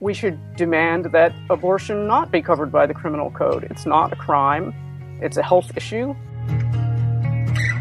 We should demand that abortion not be covered by the criminal code. It's not a crime, it's a health issue.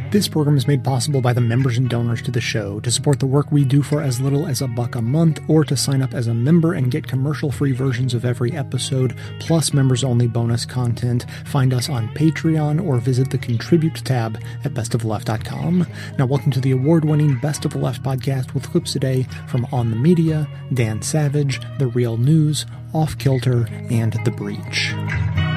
This program is made possible by the members and donors to the show. To support the work we do for as little as a buck a month, or to sign up as a member and get commercial free versions of every episode, plus members only bonus content, find us on Patreon or visit the Contribute tab at bestoftheleft.com. Now, welcome to the award winning Best of the Left podcast with clips today from On the Media, Dan Savage, The Real News, Off Kilter, and The Breach.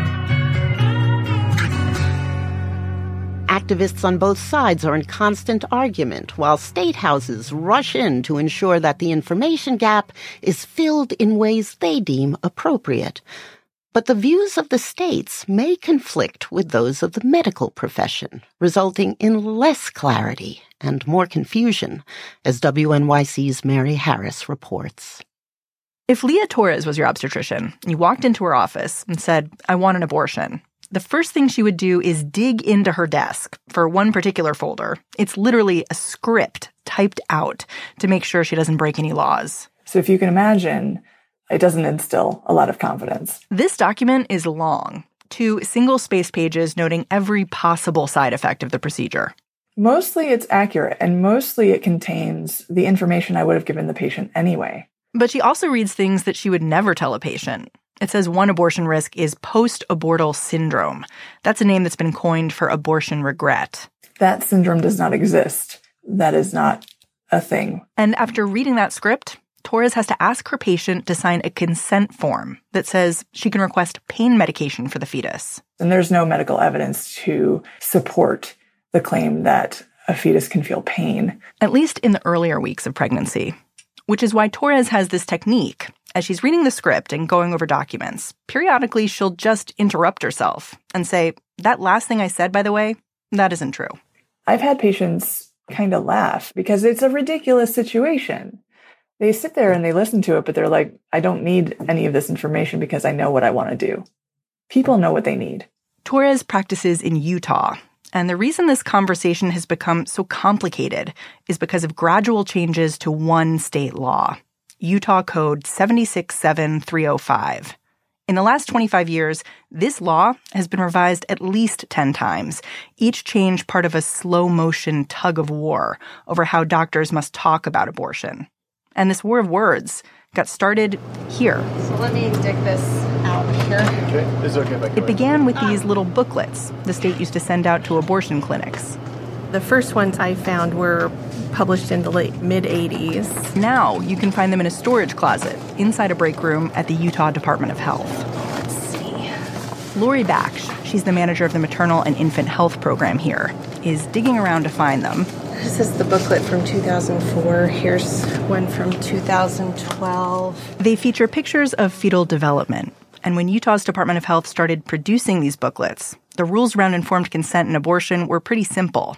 Activists on both sides are in constant argument, while state houses rush in to ensure that the information gap is filled in ways they deem appropriate. But the views of the states may conflict with those of the medical profession, resulting in less clarity and more confusion, as WNYC's Mary Harris reports. If Leah Torres was your obstetrician, you walked into her office and said, I want an abortion, the first thing she would do is dig into her desk for one particular folder. It's literally a script typed out to make sure she doesn't break any laws. So if you can imagine, it doesn't instill a lot of confidence. This document is long, two single space pages noting every possible side effect of the procedure. Mostly it's accurate, and mostly it contains the information I would have given the patient anyway. But she also reads things that she would never tell a patient, it says one abortion risk is post abortal syndrome. That's a name that's been coined for abortion regret. That syndrome does not exist. That is not a thing. And after reading that script, Torres has to ask her patient to sign a consent form that says she can request pain medication for the fetus. And there's no medical evidence to support the claim that a fetus can feel pain. At least in the earlier weeks of pregnancy. Which is why Torres has this technique as she's reading the script and going over documents, periodically she'll just interrupt herself and say, That last thing I said, by the way, that isn't true. I've had patients kind of laugh because it's a ridiculous situation. They sit there and they listen to it, but they're like, I don't need any of this information because I know what I want to do. People know what they need. Torres practices in Utah. And the reason this conversation has become so complicated is because of gradual changes to one state law. Utah Code 767305. In the last 25 years, this law has been revised at least 10 times, each change part of a slow motion tug of war over how doctors must talk about abortion. And this war of words got started here. So let me dig this out here. Okay, is it okay It began with these little booklets the state used to send out to abortion clinics. The first ones I found were published in the late mid 80s. Now you can find them in a storage closet inside a break room at the Utah Department of Health. Let's see. Lori Baksh, she's the manager of the maternal and infant health program here, is digging around to find them. This is the booklet from 2004. Here's one from 2012. They feature pictures of fetal development. And when Utah's Department of Health started producing these booklets, the rules around informed consent and abortion were pretty simple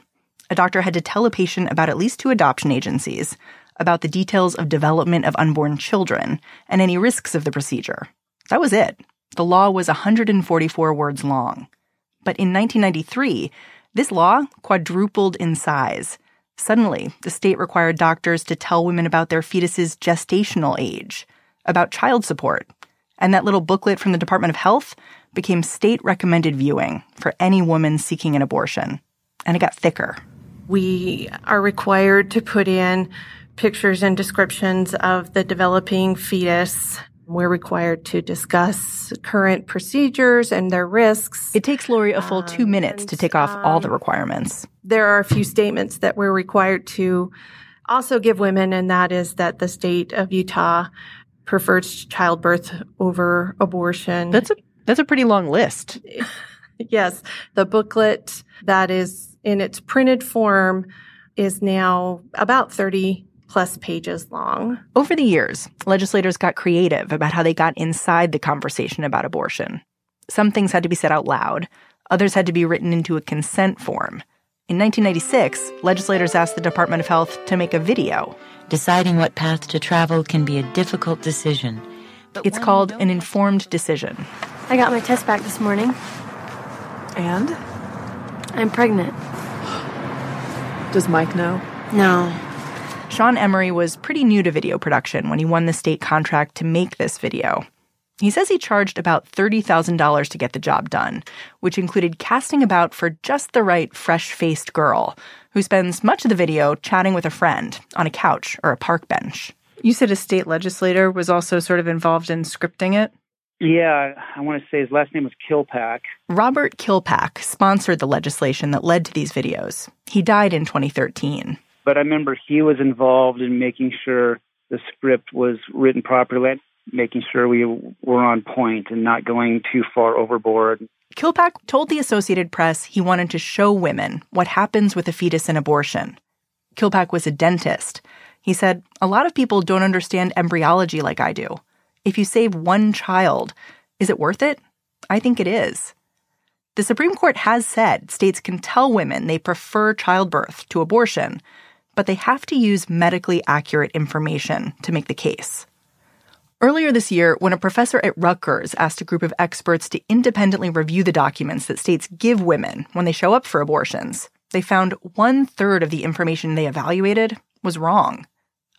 a doctor had to tell a patient about at least two adoption agencies, about the details of development of unborn children, and any risks of the procedure. That was it. The law was 144 words long. But in 1993, this law quadrupled in size. Suddenly, the state required doctors to tell women about their fetus's gestational age, about child support, and that little booklet from the Department of Health became state recommended viewing for any woman seeking an abortion. And it got thicker. We are required to put in pictures and descriptions of the developing fetus. We're required to discuss current procedures and their risks. It takes Lori a full two minutes to take off all the um, requirements. There are a few statements that we're required to also give women, and that is that the state of Utah prefers childbirth over abortion. That's a that's a pretty long list. yes, the booklet that is in its printed form is now about 30 plus pages long. Over the years, legislators got creative about how they got inside the conversation about abortion. Some things had to be said out loud, others had to be written into a consent form. In 1996, legislators asked the Department of Health to make a video. Deciding what path to travel can be a difficult decision. It's called an informed decision. I got my test back this morning. And? I'm pregnant. Does Mike know? No. Sean Emery was pretty new to video production when he won the state contract to make this video. He says he charged about $30,000 to get the job done, which included casting about for just the right fresh faced girl who spends much of the video chatting with a friend on a couch or a park bench. You said a state legislator was also sort of involved in scripting it? Yeah, I want to say his last name was Kilpack. Robert Kilpack sponsored the legislation that led to these videos. He died in 2013. But I remember he was involved in making sure the script was written properly, making sure we were on point and not going too far overboard. Kilpack told the Associated Press he wanted to show women what happens with a fetus in abortion. Kilpack was a dentist. He said, A lot of people don't understand embryology like I do. If you save one child, is it worth it? I think it is. The Supreme Court has said states can tell women they prefer childbirth to abortion, but they have to use medically accurate information to make the case. Earlier this year, when a professor at Rutgers asked a group of experts to independently review the documents that states give women when they show up for abortions, they found one third of the information they evaluated was wrong.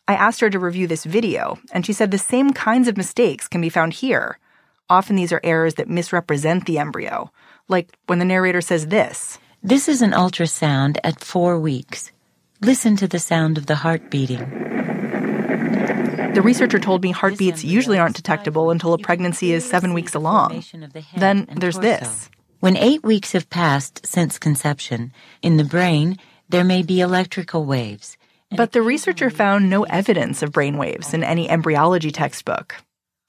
I asked her to review this video, and she said the same kinds of mistakes can be found here. Often these are errors that misrepresent the embryo, like when the narrator says this This is an ultrasound at four weeks. Listen to the sound of the heart beating. The researcher told me heartbeats usually aren't detectable until a pregnancy is seven weeks along. Then there's this. When eight weeks have passed since conception, in the brain, there may be electrical waves. But the researcher found no evidence of brainwaves in any embryology textbook.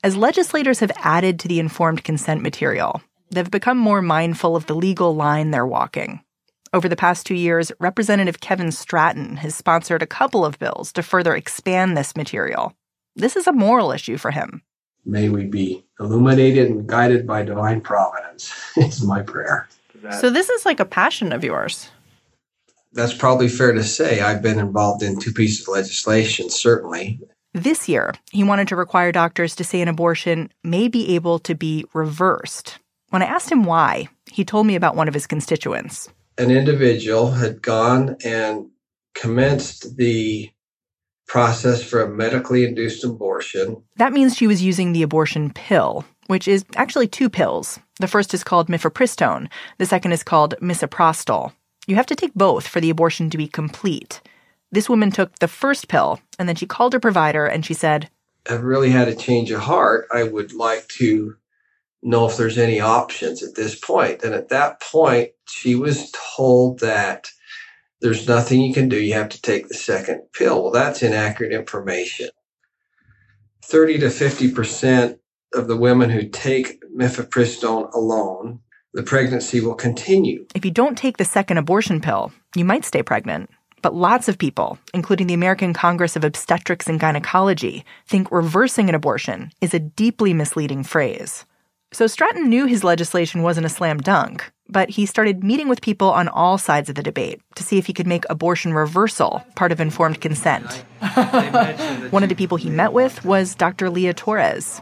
As legislators have added to the informed consent material, they've become more mindful of the legal line they're walking. Over the past two years, Representative Keven Stratton has sponsored a couple of bills to further expand this material. This is a moral issue for him. May we be illuminated and guided by divine providence, is my prayer. So, this is like a passion of yours that's probably fair to say. I've been involved in two pieces of legislation, certainly. This year, he wanted to require doctors to say an abortion may be able to be reversed. When I asked him why, he told me about one of his constituents. An individual had gone and commenced the process for a medically induced abortion. That means she was using the abortion pill, which is actually two pills. The first is called mifepristone, the second is called misoprostol. You have to take both for the abortion to be complete. This woman took the first pill and then she called her provider and she said, I've really had a change of heart. I would like to know if there's any options at this point. And at that point, she was told that there's nothing you can do. You have to take the second pill. Well, that's inaccurate information. 30 to 50% of the women who take mifepristone alone the pregnancy will continue. If you don't take the second abortion pill, you might stay pregnant. But lots of people, including the American Congress of Obstetrics and Gynecology, think reversing an abortion is a deeply misleading phrase. So Stratton knew his legislation wasn't a slam dunk, but he started meeting with people on all sides of the debate to see if he could make abortion reversal part of informed consent. One of the people he met with was Dr. Leah Torres.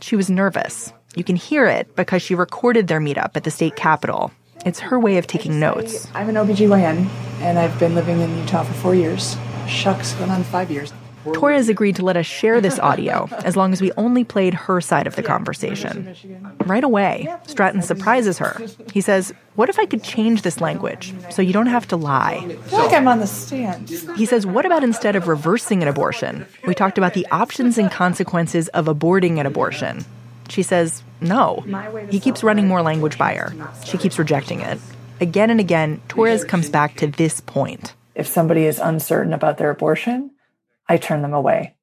She was nervous. You can hear it because she recorded their meetup at the state capitol. It's her way of taking notes. I'm an OBGYN, and I've been living in Utah for four years. Shucks, going on five years. Torres agreed to let us share this audio as long as we only played her side of the conversation. Right away, Stratton surprises her. He says, What if I could change this language so you don't have to lie? I feel like I'm on the stand. He says, What about instead of reversing an abortion? We talked about the options and consequences of aborting an abortion. She says, no. He keeps running more language by her. She keeps rejecting it. Again and again, Torres comes back to this point. If somebody is uncertain about their abortion, I turn them away.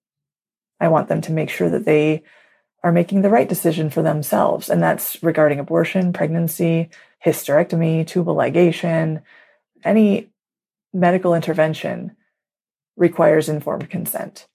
I want them to make sure that they are making the right decision for themselves. And that's regarding abortion, pregnancy, hysterectomy, tubal ligation, any medical intervention requires informed consent.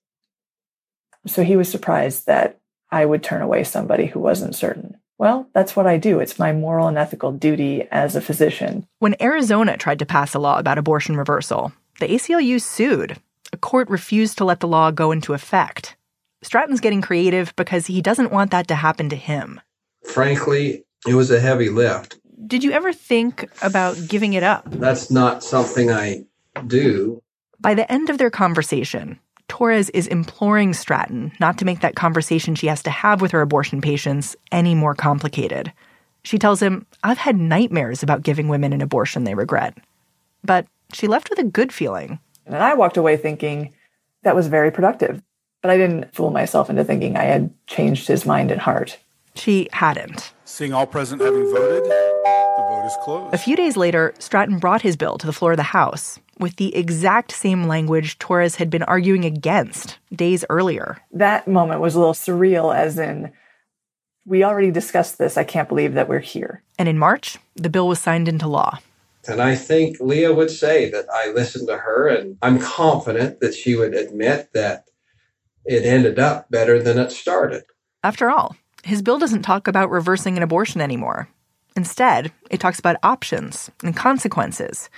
So he was surprised that I would turn away somebody who wasn't certain. Well, that's what I do. It's my moral and ethical duty as a physician. When Arizona tried to pass a law about abortion reversal, the ACLU sued. A court refused to let the law go into effect. Stratton's getting creative because he doesn't want that to happen to him. Frankly, it was a heavy lift. Did you ever think about giving it up? That's not something I do. By the end of their conversation, Torres is imploring Stratton not to make that conversation she has to have with her abortion patients any more complicated. She tells him, I've had nightmares about giving women an abortion they regret. But she left with a good feeling. And I walked away thinking that was very productive. But I didn't fool myself into thinking I had changed his mind and heart. She hadn't. Seeing all present having voted, the vote is closed. A few days later, Stratton brought his bill to the floor of the House with the exact same language Torres had been arguing against days earlier. That moment was a little surreal, as in, we already discussed this. I can't believe that we're here. And in March, the bill was signed into law. And I think Leah would say that I listened to her, and I'm confident that she would admit that it ended up better than it started. After all, his bill doesn't talk about reversing an abortion anymore. Instead, it talks about options and consequences.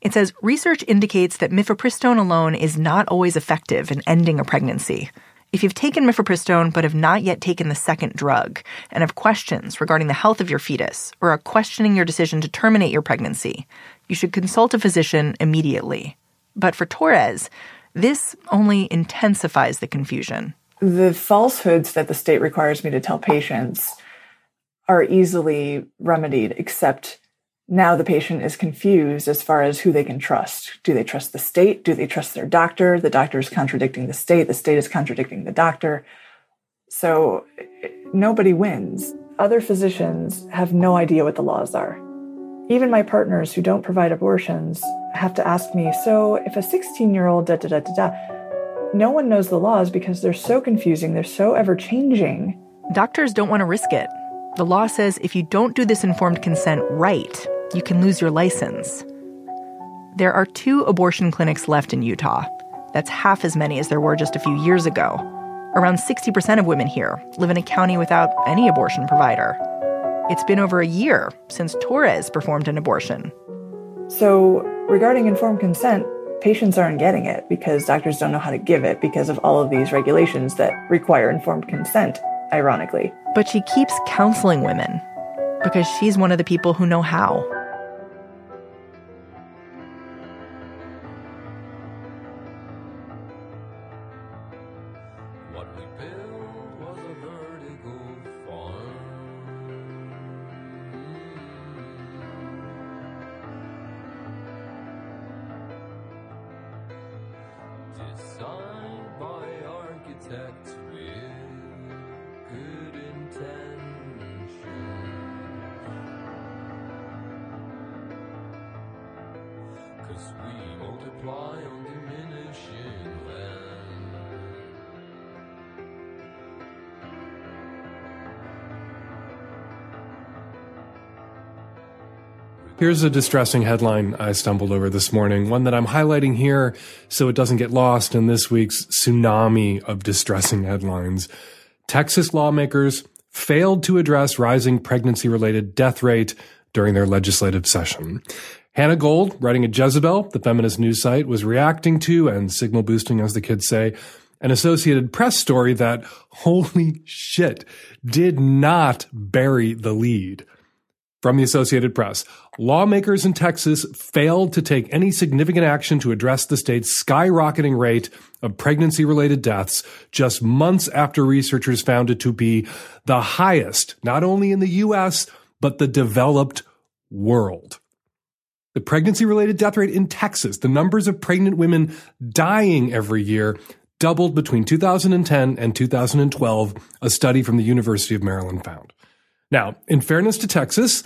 It says research indicates that mifepristone alone is not always effective in ending a pregnancy. If you've taken mifepristone but have not yet taken the second drug and have questions regarding the health of your fetus or are questioning your decision to terminate your pregnancy, you should consult a physician immediately. But for Torres, this only intensifies the confusion. The falsehoods that the state requires me to tell patients are easily remedied, except now the patient is confused as far as who they can trust. Do they trust the state? Do they trust their doctor? The doctor is contradicting the state. The state is contradicting the doctor. So nobody wins. Other physicians have no idea what the laws are. Even my partners who don't provide abortions have to ask me, so if a 16 year old da da da da da, no one knows the laws because they're so confusing, they're so ever changing. Doctors don't want to risk it. The law says if you don't do this informed consent right, you can lose your license. There are two abortion clinics left in Utah. That's half as many as there were just a few years ago. Around 60% of women here live in a county without any abortion provider. It's been over a year since Torres performed an abortion. So, regarding informed consent, patients aren't getting it because doctors don't know how to give it because of all of these regulations that require informed consent, ironically. But she keeps counseling women because she's one of the people who know how. Here's a distressing headline I stumbled over this morning, one that I'm highlighting here so it doesn't get lost in this week's tsunami of distressing headlines. Texas lawmakers failed to address rising pregnancy related death rate during their legislative session. Hannah Gold, writing at Jezebel, the feminist news site, was reacting to and signal boosting, as the kids say, an Associated Press story that, holy shit, did not bury the lead. From the Associated Press, lawmakers in Texas failed to take any significant action to address the state's skyrocketing rate of pregnancy related deaths just months after researchers found it to be the highest, not only in the U.S., but the developed world. The pregnancy related death rate in Texas, the numbers of pregnant women dying every year, doubled between 2010 and 2012, a study from the University of Maryland found. Now, in fairness to Texas,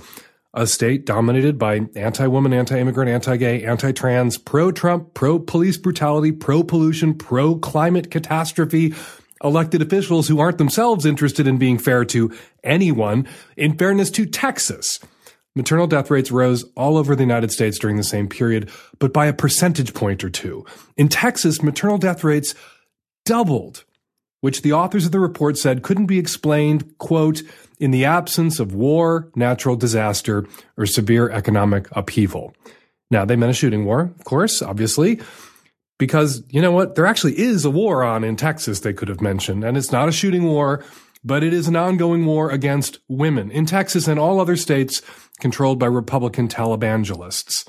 a state dominated by anti woman, anti immigrant, anti gay, anti trans, pro Trump, pro police brutality, pro pollution, pro climate catastrophe, elected officials who aren't themselves interested in being fair to anyone. In fairness to Texas, maternal death rates rose all over the United States during the same period, but by a percentage point or two. In Texas, maternal death rates doubled, which the authors of the report said couldn't be explained, quote, in the absence of war, natural disaster, or severe economic upheaval. Now, they meant a shooting war, of course, obviously, because you know what? There actually is a war on in Texas they could have mentioned, and it's not a shooting war, but it is an ongoing war against women in Texas and all other states controlled by Republican Talibangelists.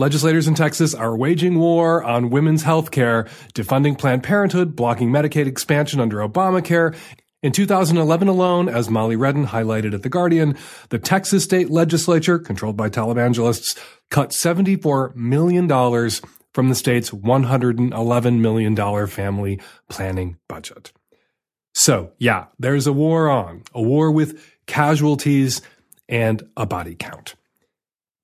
Legislators in Texas are waging war on women's health care, defunding Planned Parenthood, blocking Medicaid expansion under Obamacare. In 2011 alone, as Molly Redden highlighted at The Guardian, the Texas state legislature, controlled by televangelists, cut $74 million from the state's $111 million family planning budget. So, yeah, there's a war on, a war with casualties and a body count.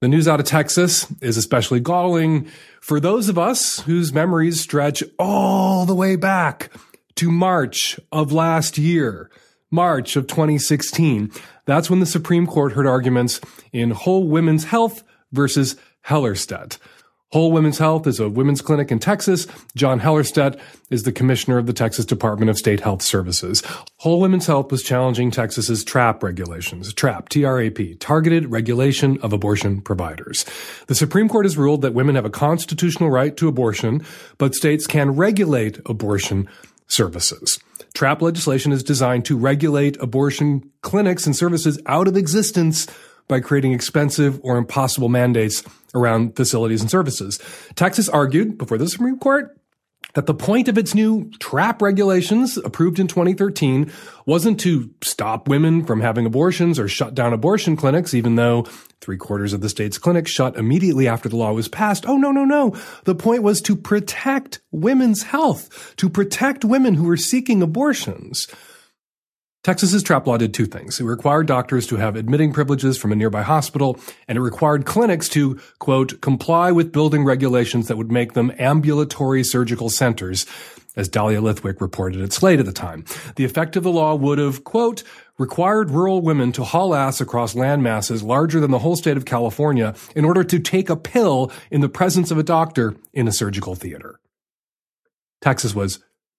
The news out of Texas is especially galling for those of us whose memories stretch all the way back to March of last year, March of 2016. That's when the Supreme Court heard arguments in Whole Women's Health versus Hellerstedt. Whole Women's Health is a women's clinic in Texas. John Hellerstedt is the commissioner of the Texas Department of State Health Services. Whole Women's Health was challenging Texas's TRAP regulations. TRAP, T-R-A-P, Targeted Regulation of Abortion Providers. The Supreme Court has ruled that women have a constitutional right to abortion, but states can regulate abortion services. TRAP legislation is designed to regulate abortion clinics and services out of existence by creating expensive or impossible mandates around facilities and services. Texas argued before the Supreme Court that the point of its new trap regulations approved in 2013 wasn't to stop women from having abortions or shut down abortion clinics, even though three quarters of the state's clinics shut immediately after the law was passed. Oh, no, no, no. The point was to protect women's health, to protect women who were seeking abortions. Texas's trap law did two things. It required doctors to have admitting privileges from a nearby hospital, and it required clinics to, quote, comply with building regulations that would make them ambulatory surgical centers, as Dahlia Lithwick reported at Slate at the time. The effect of the law would have, quote, required rural women to haul ass across land masses larger than the whole state of California in order to take a pill in the presence of a doctor in a surgical theater. Texas was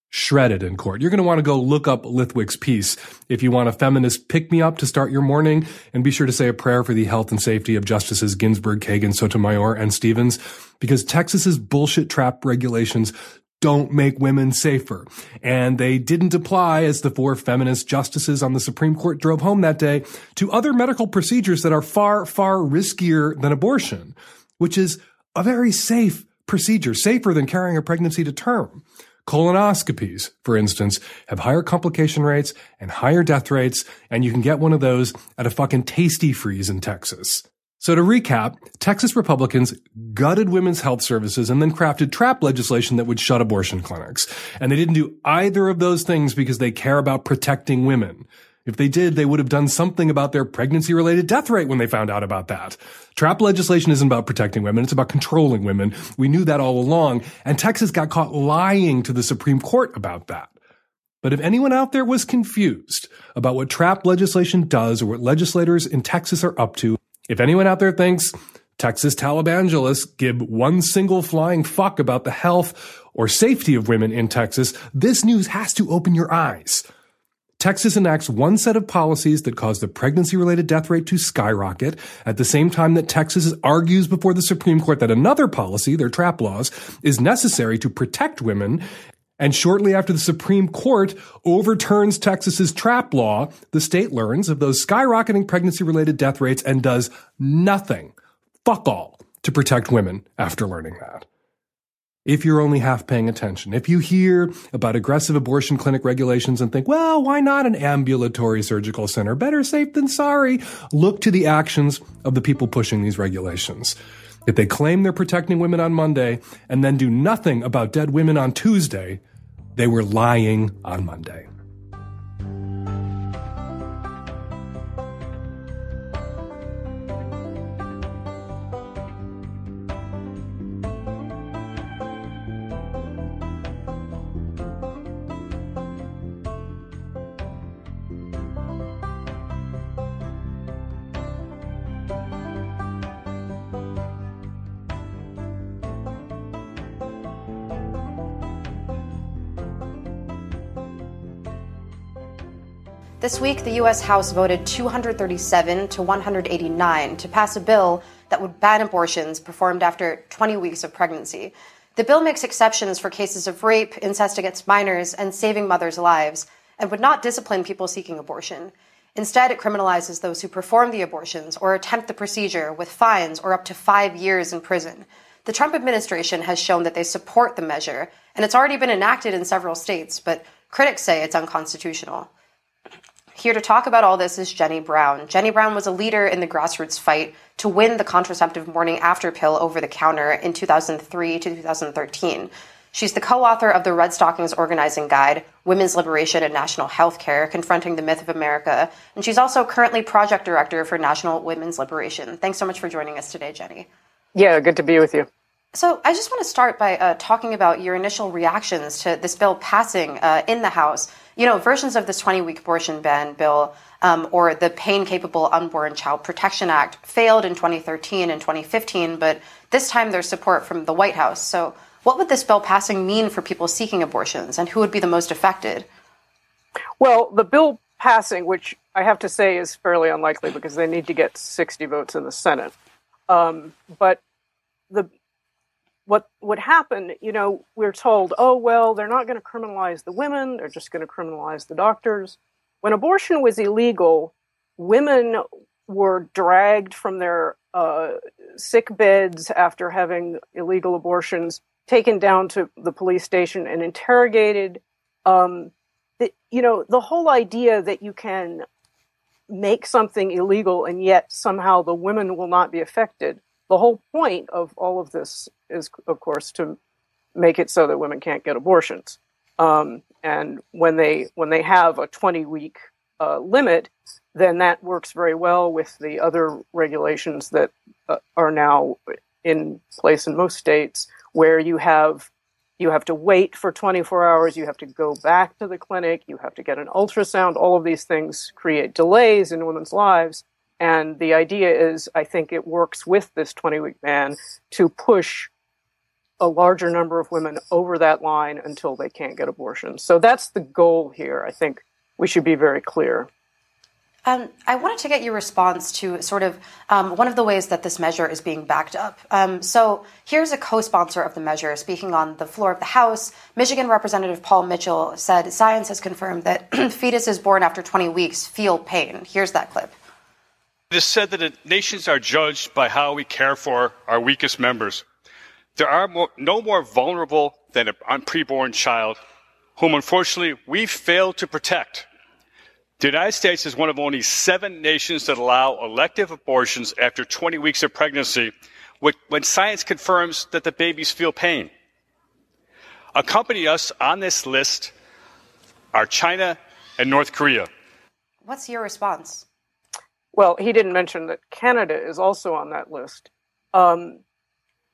shredded in court. You're going to want to go look up Lithwick's piece if you want a feminist pick me up to start your morning. And be sure to say a prayer for the health and safety of Justices Ginsburg, Kagan, Sotomayor, and Stevens, because Texas's bullshit trap regulations don't make women safer. And they didn't apply, as the four feminist justices on the Supreme Court drove home that day, to other medical procedures that are far, far riskier than abortion, which is a very safe procedure, safer than carrying a pregnancy to term. Colonoscopies, for instance, have higher complication rates and higher death rates, and you can get one of those at a fucking Tastee-Freez in Texas. So to recap, Texas Republicans gutted women's health services and then crafted trap legislation that would shut abortion clinics. And they didn't do either of those things because they care about protecting women. If they did, they would have done something about their pregnancy related death rate when they found out about that. Trap legislation isn't about protecting women. It's about controlling women. We knew that all along. And Texas got caught lying to the Supreme Court about that. But if anyone out there was confused about what trap legislation does or what legislators in Texas are up to, if anyone out there thinks Texas Talibangelists give one single flying fuck about the health or safety of women in Texas, this news has to open your eyes. Texas enacts one set of policies that cause the pregnancy related death rate to skyrocket at the same time that Texas argues before the Supreme Court that another policy, their trap laws, is necessary to protect women. And shortly after the Supreme Court overturns Texas's trap law, the state learns of those skyrocketing pregnancy related death rates and does nothing, fuck all, to protect women after learning that if you're only half paying attention. If you hear about aggressive abortion clinic regulations and think, well, why not an ambulatory surgical center? Better safe than sorry. Look to the actions of the people pushing these regulations. If they claim they're protecting women on Monday and then do nothing about dead women on Tuesday, they were lying on Monday. This week, the U.S. House voted 237 to 189 to pass a bill that would ban abortions performed after 20 weeks of pregnancy. The bill makes exceptions for cases of rape, incest against minors, and saving mothers' lives, and would not discipline people seeking abortion. Instead, it criminalizes those who perform the abortions or attempt the procedure with fines or up to five years in prison. The Trump administration has shown that they support the measure, and it's already been enacted in several states, but critics say it's unconstitutional. Here to talk about all this is Jenny Brown. Jenny Brown was a leader in the grassroots fight to win the contraceptive morning after pill over the counter in 2003 to 2013. She's the co author of the Redstockings Organizing Guide, Women's Liberation and National Healthcare Confronting the Myth of America. And she's also currently project director for National Women's Liberation. Thanks so much for joining us today, Jenny. Yeah, good to be with you. So, I just want to start by uh, talking about your initial reactions to this bill passing uh, in the House. You know, versions of this 20 week abortion ban bill um, or the Pain Capable Unborn Child Protection Act failed in 2013 and 2015, but this time there's support from the White House. So, what would this bill passing mean for people seeking abortions, and who would be the most affected? Well, the bill passing, which I have to say is fairly unlikely because they need to get 60 votes in the Senate. Um, but the what would happen, you know, we're told, oh, well, they're not going to criminalize the women, they're just going to criminalize the doctors. When abortion was illegal, women were dragged from their uh, sick beds after having illegal abortions taken down to the police station and interrogated. Um, the, you know, the whole idea that you can make something illegal and yet somehow the women will not be affected. The whole point of all of this is, of course, to make it so that women can't get abortions. Um, and when they when they have a 20 week uh, limit, then that works very well with the other regulations that uh, are now in place in most states where you have you have to wait for 24 hours you have to go back to the clinic you have to get an ultrasound all of these things create delays in women's lives and the idea is i think it works with this 20 week ban to push a larger number of women over that line until they can't get abortions so that's the goal here i think we should be very clear um, I wanted to get your response to sort of um, one of the ways that this measure is being backed up. Um, so here's a co-sponsor of the measure speaking on the floor of the House. Michigan Representative Paul Mitchell said science has confirmed that fetuses born after 20 weeks feel pain. Here's that clip. It is said that nations are judged by how we care for our weakest members. There are more, no more vulnerable than a preborn child, whom unfortunately we fail to protect. The United States is one of only seven nations that allow elective abortions after 20 weeks of pregnancy when science confirms that the babies feel pain. Accompany us on this list are China and North Korea. What's your response? Well, he didn't mention that Canada is also on that list. Um,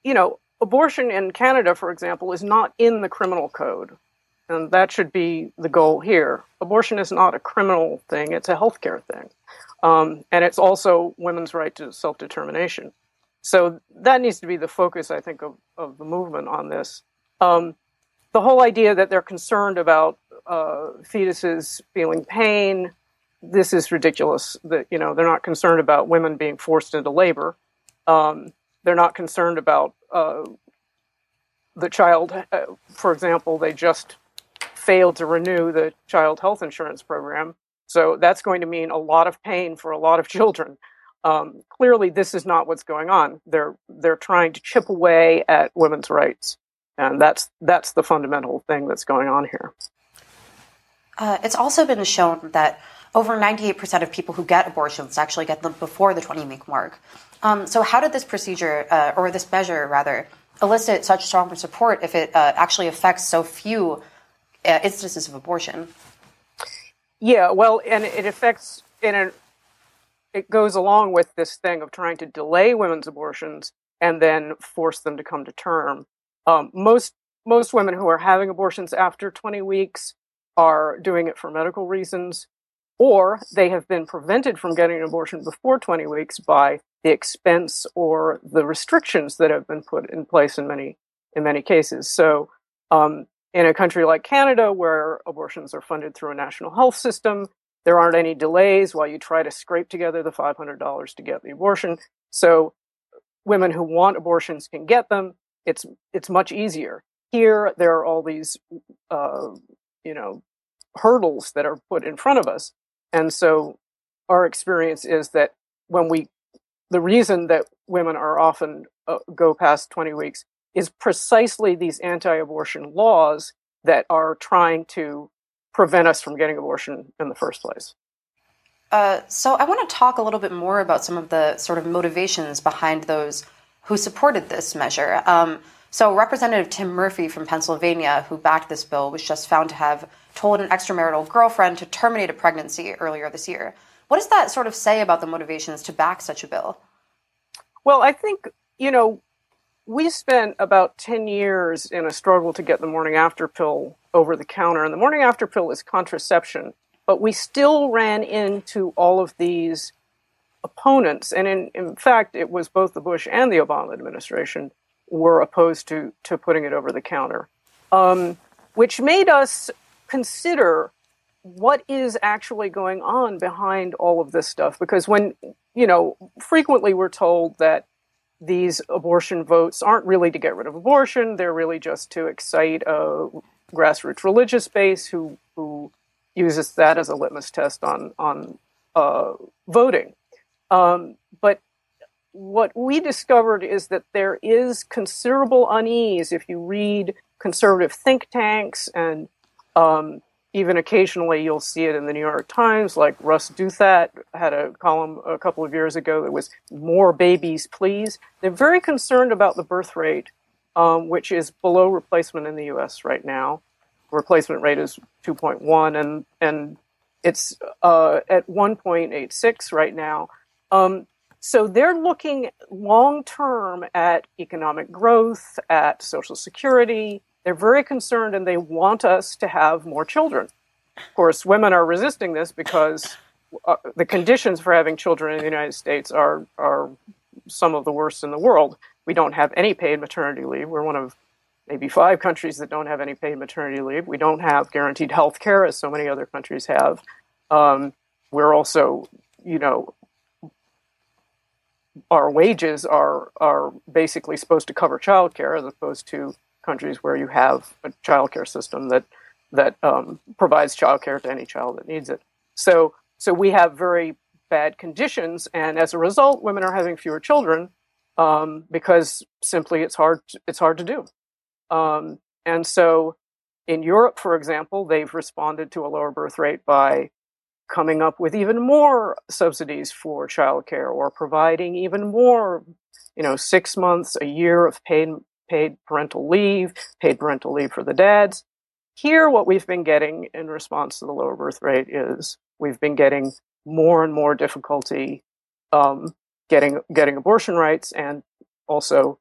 you know, abortion in Canada, for example, is not in the criminal code. And that should be the goal here. Abortion is not a criminal thing, it's a healthcare thing. Um, and it's also women's right to self determination. So that needs to be the focus, I think, of, of the movement on this. Um, the whole idea that they're concerned about uh, fetuses feeling pain, this is ridiculous. That you know they're not concerned about women being forced into labor. Um, they're not concerned about uh, the child. Uh, for example, they just failed to renew the child health insurance program. So that's going to mean a lot of pain for a lot of children. Um, clearly, this is not what's going on. They're they're trying to chip away at women's rights, and that's that's the fundamental thing that's going on here. Uh, it's also been shown that over 98% of people who get abortions actually get them before the 20 week mark. Um, so, how did this procedure, uh, or this measure rather, elicit such strong support if it uh, actually affects so few uh, instances of abortion. Yeah, well, and it affects and it goes along with this thing of trying to delay women's abortions and then force them to come to term. Um, most most women who are having abortions after 20 weeks are doing it for medical reasons, or they have been prevented from getting an abortion before 20 weeks by the expense or the restrictions that have been put in place in many in many cases. So um, in a country like Canada, where abortions are funded through a national health system, there aren't any delays while you try to scrape together the $500 to get the abortion. So women who want abortions can get them. It's it's much easier. Here, there are all these, uh, you know, hurdles that are put in front of us, and so our experience is that when we, the reason that women are often uh, go past 20 weeks is precisely these anti-abortion laws that are trying to prevent us from getting abortion in the first place. Uh, so I want to talk a little bit more about some of the sort of motivations behind those who supported this measure. Um, so Representative Tim Murphy from Pennsylvania, who backed this bill, was just found to have told an extramarital girlfriend to terminate a pregnancy earlier this year. What does that sort of say about the motivations to back such a bill? Well, I think, you know, we spent about 10 years in a struggle to get the morning after pill over the counter. And the morning after pill is contraception, but we still ran into all of these opponents. And in, in fact, it was both the Bush and the Obama administration were opposed to, to putting it over the counter, um, which made us consider what is actually going on behind all of this stuff. Because when, you know, frequently we're told that these abortion votes aren't really to get rid of abortion. They're really just to excite a grassroots religious base who who uses that as a litmus test on on uh, voting. Um, what we discovered is that there is considerable unease if you read conservative think tanks and um, even occasionally you'll see it in the New York Times, like Ross Douthat had a column a couple of years ago that was more babies, please. They're very concerned about the birth rate, um, which is below replacement in the U.S. right now. Replacement rate is 2.1, and and it's uh, at 1.86 right now. Um, so they're looking long term at economic growth, at social security, they're very concerned and they want us to have more children. Of course, women are resisting this because uh, the conditions for having children in the United States are are some of the worst in the world. We don't have any paid maternity leave. We're one of maybe five countries that don't have any paid maternity leave. We don't have guaranteed health care as so many other countries have. Um, we're also, you know, our wages are are basically supposed to cover childcare as opposed to countries where you have a childcare system that that um, provides childcare to any child that needs it. So so we have very bad conditions, and as a result, women are having fewer children um, because simply it's hard it's hard to do. Um, and so in Europe, for example, they've responded to a lower birth rate by coming up with even more subsidies for childcare or providing even more, you know, six months, a year of paid paid parental leave, paid parental leave for the dads. Here, what we've been getting in response to the lower birth rate is we've been getting more and more difficulty um, getting getting abortion rights and also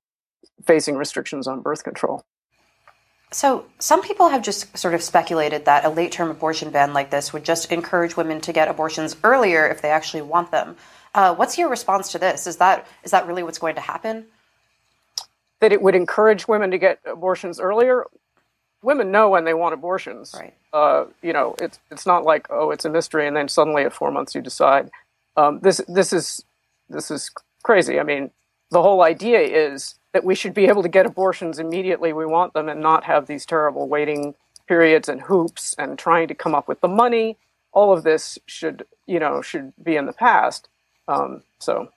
facing restrictions on birth control. So, some people have just sort of speculated that a late term abortion ban like this would just encourage women to get abortions earlier if they actually want them. Uh, what's your response to this? Is that is that really what's going to happen? that it would encourage women to get abortions earlier. Women know when they want abortions. Right. Uh, you know, it's it's not like oh, it's a mystery, and then suddenly at four months you decide. Um, this this is this is crazy. I mean, the whole idea is that we should be able to get abortions immediately we want them, and not have these terrible waiting periods and hoops and trying to come up with the money. All of this should you know should be in the past. Um, so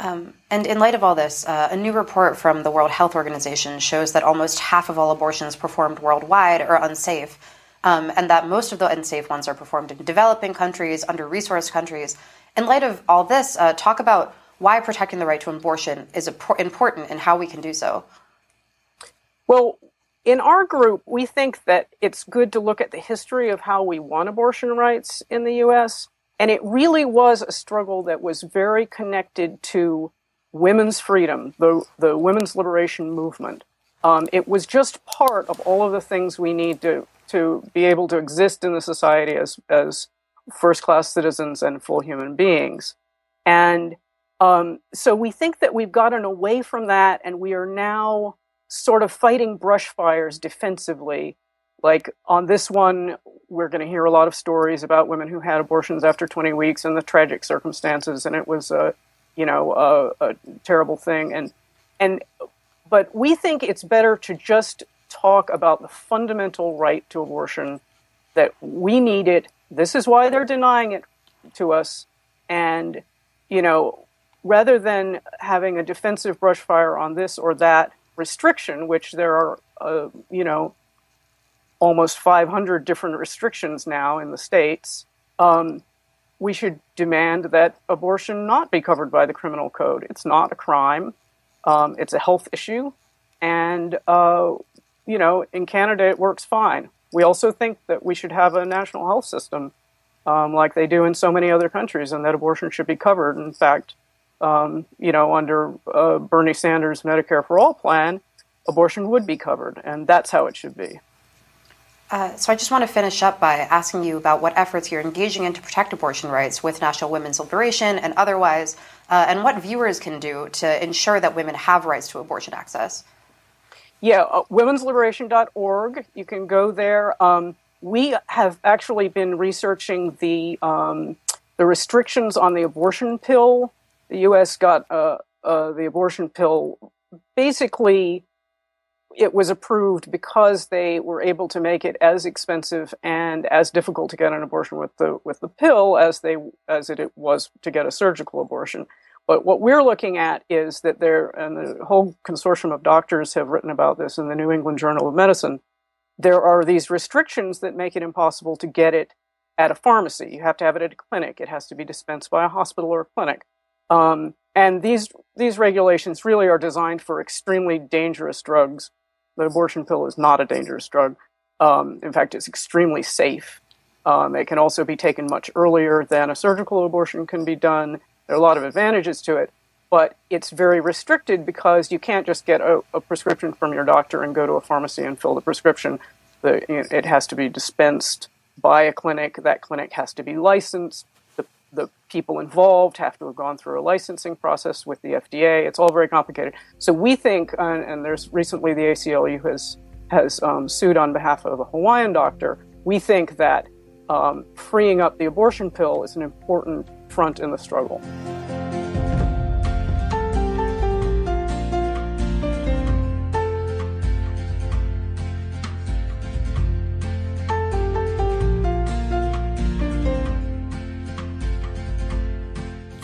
um, and in light of all this, uh, a new report from the World Health Organization shows that almost half of all abortions performed worldwide are unsafe, um, and that most of the unsafe ones are performed in developing countries, under resourced countries. In light of all this, uh, talk about why protecting the right to abortion is important and how we can do so. Well, in our group, we think that it's good to look at the history of how we won abortion rights in the U.S. And it really was a struggle that was very connected to women's freedom, the, the women's liberation movement. Um, it was just part of all of the things we need to, to be able to exist in the society as, as first class citizens and full human beings. And um, so we think that we've gotten away from that and we are now sort of fighting brush fires defensively like on this one, we're going to hear a lot of stories about women who had abortions after 20 weeks and the tragic circumstances, and it was a, you know, a, a terrible thing. And and but we think it's better to just talk about the fundamental right to abortion that we need it. This is why they're denying it to us, and you know, rather than having a defensive brush fire on this or that restriction, which there are, uh, you know, almost 500 different restrictions now in the states, um, we should demand that abortion not be covered by the criminal code. It's not a crime. Um, it's a health issue. And, uh, you know, in Canada, it works fine. We also think that we should have a national health system um, like they do in so many other countries and that abortion should be covered. In fact, um, you know, under uh, Bernie Sanders' Medicare for All plan, abortion would be covered. And that's how it should be. Uh, so I just want to finish up by asking you about what efforts you're engaging in to protect abortion rights with National Women's Liberation and otherwise, uh, and what viewers can do to ensure that women have rights to abortion access. Yeah, uh, womensliberation.org. You can go there. Um, we have actually been researching the um, the restrictions on the abortion pill. The U.S. got uh, uh, the abortion pill basically it was approved because they were able to make it as expensive and as difficult to get an abortion with the with the pill as they as it, it was to get a surgical abortion. But what we're looking at is that there, and the whole consortium of doctors have written about this in the New England Journal of Medicine. There are these restrictions that make it impossible to get it at a pharmacy. You have to have it at a clinic. It has to be dispensed by a hospital or a clinic. Um, and these these regulations really are designed for extremely dangerous drugs the abortion pill is not a dangerous drug. Um, in fact, it's extremely safe. Um, it can also be taken much earlier than a surgical abortion can be done. There are a lot of advantages to it, but it's very restricted because you can't just get a, a prescription from your doctor and go to a pharmacy and fill the prescription. The, it has to be dispensed by a clinic. That clinic has to be licensed the people involved have to have gone through a licensing process with the FDA. It's all very complicated. So we think, uh, and there's recently the ACLU has has um, sued on behalf of a Hawaiian doctor. We think that um, freeing up the abortion pill is an important front in the struggle.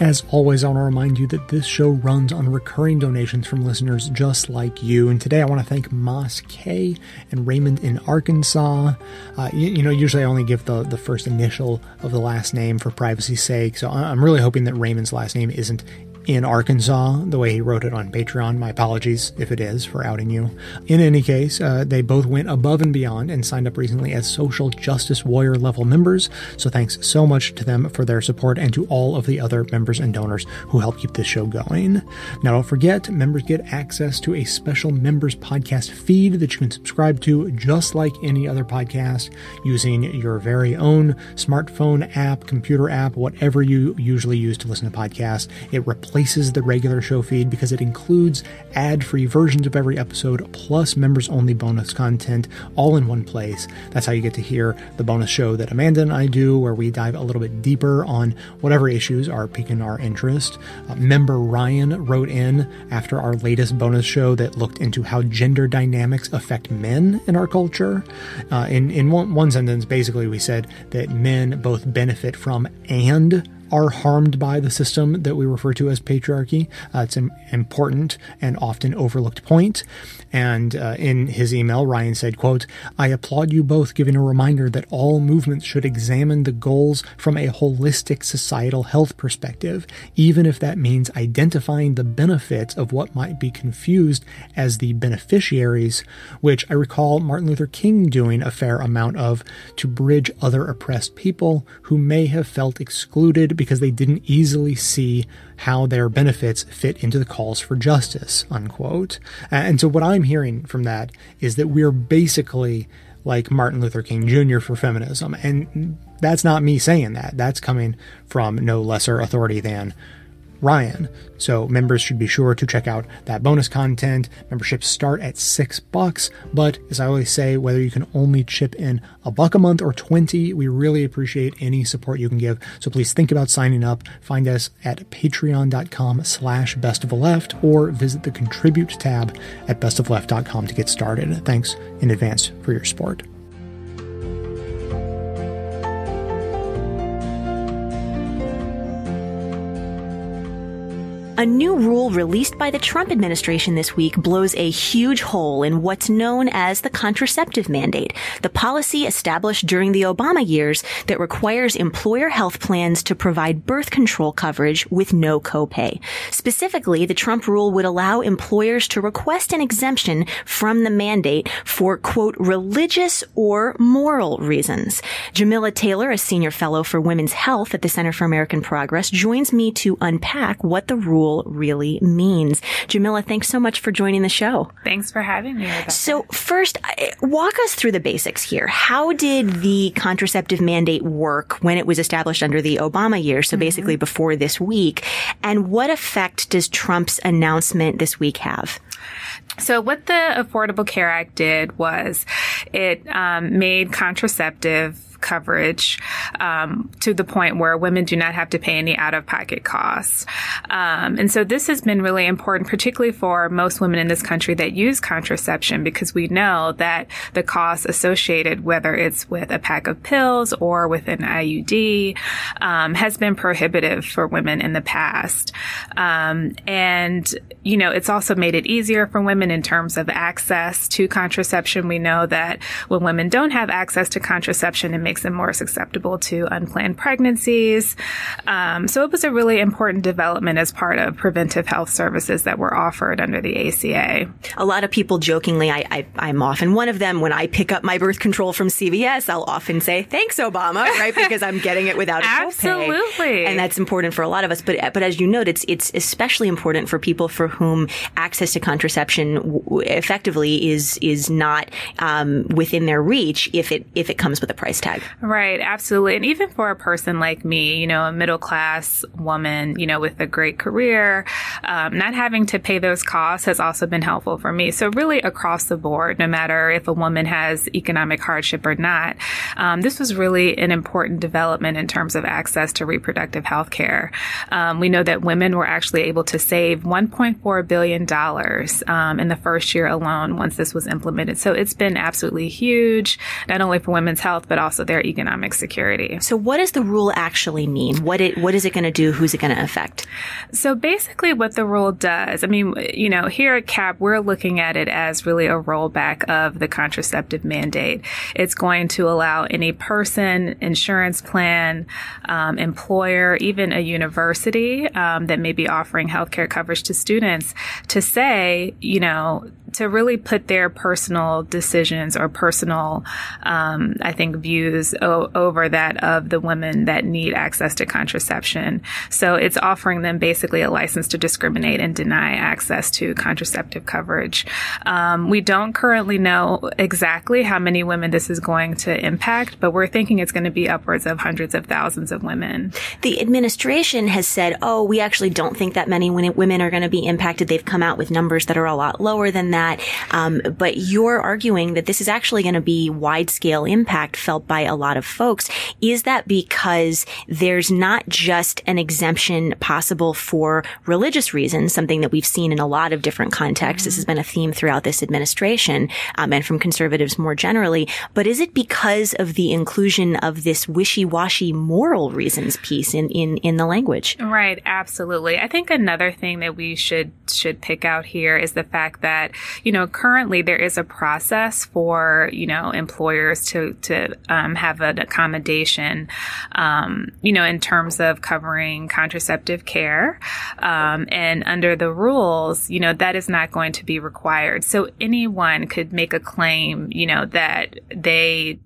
As always, I want to remind you that this show runs on recurring donations from listeners just like you. And today I want to thank Moss K and Raymond in Arkansas. Uh, you, you, know, usually I only give the, the first initial of the last name for privacy's sake. So I'm really hoping that Raymond's last name isn't in Arkansas, the way he wrote it on Patreon. My apologies if it is for outing you. In any case, uh, they both went above and beyond and signed up recently as social justice warrior level members. So thanks so much to them for their support and to all of the other members and donors who help keep this show going. Now, don't forget, members get access to a special members podcast feed that you can subscribe to just like any other podcast using your very own smartphone app, computer app, whatever you usually use to listen to podcasts. It replaces replaces the regular show feed because it includes ad free versions of every episode plus members only bonus content all in one place. That's how you get to hear the bonus show that Amanda and I do, where we dive a little bit deeper on whatever issues are piquing our interest. Uh, member Ryan wrote in after our latest bonus show that looked into how gender dynamics affect men in our culture. Uh, in in one, one sentence, basically, we said that men both benefit from and are harmed by the system that we refer to as patriarchy. Uh, it's an important and often overlooked point. And uh, in his email, Ryan said, quote, I applaud you both giving a reminder that all movements should examine the goals from a holistic societal health perspective, even if that means identifying the benefits of what might be confused as the beneficiaries, which I recall Martin Luther King doing a fair amount of to bridge other oppressed people who may have felt excluded because they didn't easily see how their benefits fit into the calls for justice, unquote. And so what I'm hearing from that is that we're basically like Martin Luther King Jr. for feminism. And that's not me saying that. That's coming from no lesser authority than Ryan. So members should be sure to check out that bonus content. Memberships start at six bucks, but as I always say, whether you can only chip in a buck a month or 20, we really appreciate any support you can give. So please think about signing up. Find us at patreon.com slash best of the left or visit the contribute tab at bestofleft.com to get started. Thanks in advance for your support. A new rule released by the Trump administration this week blows a huge hole in what's known as the contraceptive mandate, the policy established during the Obama years that requires employer health plans to provide birth control coverage with no copay. Specifically, the Trump rule would allow employers to request an exemption from the mandate for, quote, religious or moral reasons. Jamila Taylor, a senior fellow for women's health at the Center for American Progress, joins me to unpack what the rule really means. Jamila, thanks so much for joining the show. Thanks for having me. Rebecca. So first, walk us through the basics here. How did the contraceptive mandate work when it was established under the Obama years? So mm-hmm. basically before this week. And what effect does Trump's announcement this week have? So what the Affordable Care Act did was it um, made contraceptive coverage um, to the point where women do not have to pay any out of pocket costs. Um, and so this has been really important, particularly for most women in this country that use contraception, because we know that the costs associated, whether it's with a pack of pills or with an IUD, um, has been prohibitive for women in the past. Um, and, you know, it's also made it easier for women in terms of access to contraception. We know that when women don't have access to contraception, it makes makes them more susceptible to unplanned pregnancies. Um, so it was a really important development as part of preventive health services that were offered under the ACA. A lot of people jokingly, I, I, am often one of them. When I pick up my birth control from CVS, I'll often say, thanks, Obama, right? Because I'm getting it without a Absolutely. And that's important for a lot of us. But, but as you note, it's, it's especially important for people for whom access to contraception w- effectively is, is not, um, within their reach if it, if it comes with a price tag. Right, absolutely. And even for a person like me, you know, a middle class woman, you know, with a great career, um, not having to pay those costs has also been helpful for me. So really across the board, no matter if a woman has economic hardship or not, um, this was really an important development in terms of access to reproductive health care. Um, we know that women were actually able to save $1.4 billion um, in the first year alone once this was implemented. So it's been absolutely huge, not only for women's health, but also their economic security. So what does the rule actually mean? What it what is it going to do? Who's it going to affect? So basically what the rule does, I mean, you know, here at CAP, we're looking at it as really a rollback of the contraceptive mandate. It's going to allow any person, insurance plan, um, employer, even a university um, that may be offering healthcare coverage to students to say, you know, to really put their personal decisions or personal, um, I think, views o- over that of the women that need access to contraception. So it's offering them basically a license to discriminate and deny access to contraceptive coverage. Um, we don't currently know exactly how many women this is going to impact, but we're thinking it's going to be upwards of hundreds of thousands of women. The administration has said, oh, we actually don't think that many women are going to be impacted. They've come out with numbers that are a lot lower than that that. Um, but you're arguing that this is actually going to be wide scale impact felt by a lot of folks. Is that because there's not just an exemption possible for religious reasons, something that we've seen in a lot of different contexts. Mm-hmm. This has been a theme throughout this administration um, and from conservatives more generally. But is it because of the inclusion of this wishy-washy moral reasons piece in, in, in the language? Right. Absolutely. I think another thing that we should should pick out here is the fact that you know, currently there is a process for, you know, employers to, to um, have an accommodation, um, you know, in terms of covering contraceptive care. Um, and under the rules, you know, that is not going to be required. So anyone could make a claim, you know, that they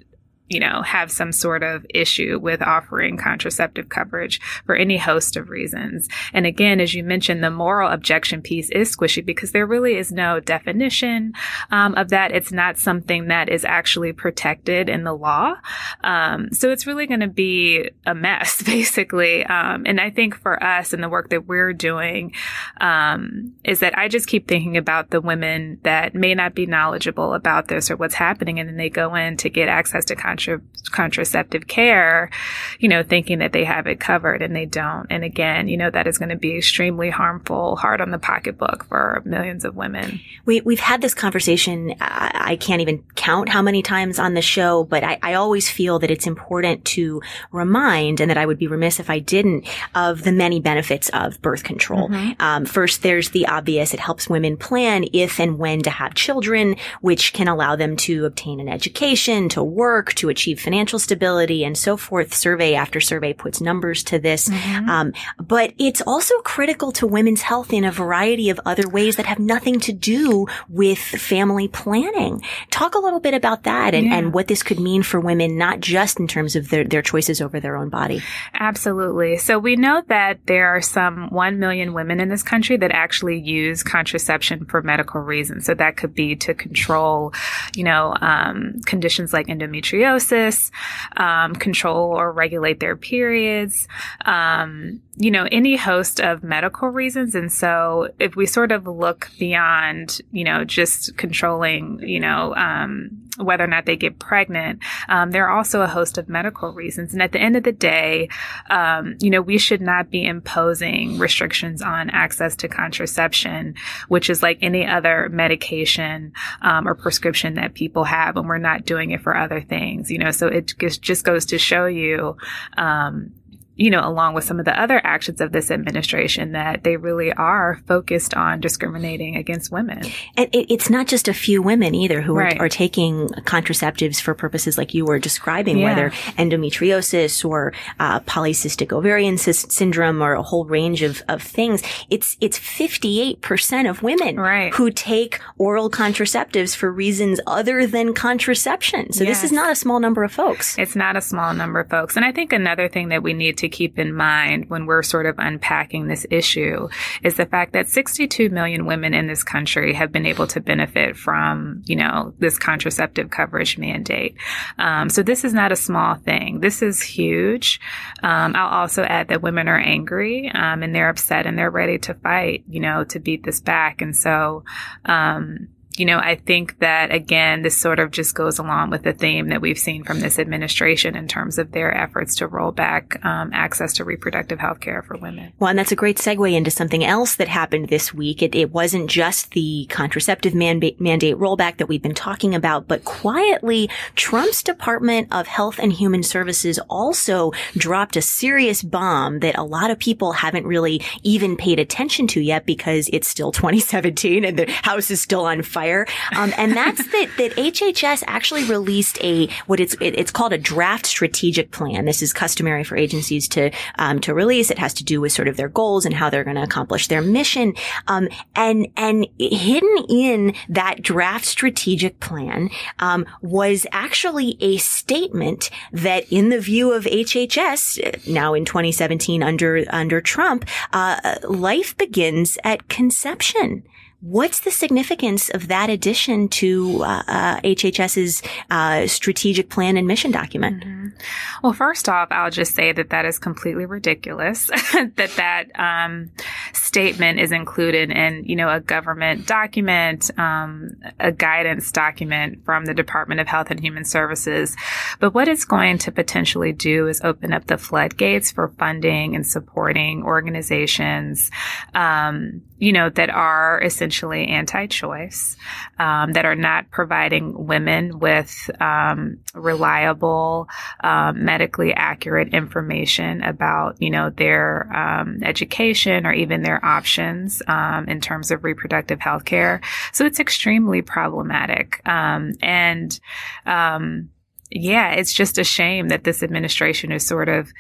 you know, have some sort of issue with offering contraceptive coverage for any host of reasons. And again, as you mentioned, the moral objection piece is squishy because there really is no definition um, of that. It's not something that is actually protected in the law. Um, so it's really going to be a mess, basically. Um, and I think for us and the work that we're doing um, is that I just keep thinking about the women that may not be knowledgeable about this or what's happening, and then they go in to get access to contraceptive contra- contraceptive care, you know, thinking that they have it covered and they don't. And again, you know, that is going to be extremely harmful, hard on the pocketbook for millions of women. We, we've had this conversation. I, I can't even count how many times on the show, but I, I always feel that it's important to remind and that I would be remiss if I didn't of the many benefits of birth control. Mm-hmm. Um, first, there's the obvious. It helps women plan if and when to have children, which can allow them to obtain an education, to work, to achieve financial stability and so forth. Survey after survey puts numbers to this. Mm-hmm. Um, but it's also critical to women's health in a variety of other ways that have nothing to do with family planning. Talk a little bit about that and, yeah. and what this could mean for women, not just in terms of their, their choices over their own body. Absolutely. So we know that there are some 1 million women in this country that actually use contraception for medical reasons. So that could be to control, you know, um, conditions like endometriosis, um, control or regulate their periods, um, you know, any host of medical reasons. And so if we sort of look beyond, you know, just controlling, you know, um, whether or not they get pregnant, um, there are also a host of medical reasons. And at the end of the day, um, you know, we should not be imposing restrictions on access to contraception, which is like any other medication um, or prescription that people have, and we're not doing it for other things. You know, so it just goes to show you um, you know, along with some of the other actions of this administration, that they really are focused on discriminating against women. And it, it's not just a few women either who right. are, are, taking contraceptives for purposes like you were describing, yeah. whether endometriosis or uh, polycystic ovarian sy- syndrome or a whole range of, of things. It's it's 58% of women right. who take oral contraceptives for reasons other than contraception. So yes. this is not a small number of folks. It's not a small number of folks. And I think another thing that we need to keep in mind when we're sort of unpacking this issue is the fact that 62 million women in this country have been able to benefit from, you know, this contraceptive coverage mandate. Um, so this is not a small thing. This is huge. Um, I'll also add that women are angry um, and they're upset and they're ready to fight, you know, to beat this back. And so, um, you know, I think that again, this sort of just goes along with the theme that we've seen from this administration in terms of their efforts to roll back um, access to reproductive health care for women. Well, and that's a great segue into something else that happened this week. It, it wasn't just the contraceptive mandate, mandate rollback that we've been talking about, but quietly, Trump's Department of Health and Human Services also dropped a serious bomb that a lot of people haven't really even paid attention to yet because it's still 2017 and the House is still on fire fire. Um, and that's that, that HHS actually released a, what it's, it, it's called a draft strategic plan. This is customary for agencies to, um, to release. It has to do with sort of their goals and how they're going to accomplish their mission. Um, and, and hidden in that draft strategic plan, um, was actually a statement that in the view of HHS, now in 2017 under, under Trump, uh, life begins at conception. What's the significance of that addition to uh, uh, HHS's uh, strategic plan and mission document? Mm-hmm. Well, first off, I'll just say that that is completely ridiculous. that that um, statement is included in you know a government document, um, a guidance document from the Department of Health and Human Services. But what it's going to potentially do is open up the floodgates for funding and supporting organizations, um, you know, that are essentially essentially anti-choice, um, that are not providing women with um, reliable, um, medically accurate information about, you know, their um, education or even their options um, in terms of reproductive health care. So it's extremely problematic. Um, and yeah, it's just a shame that this administration is sort of,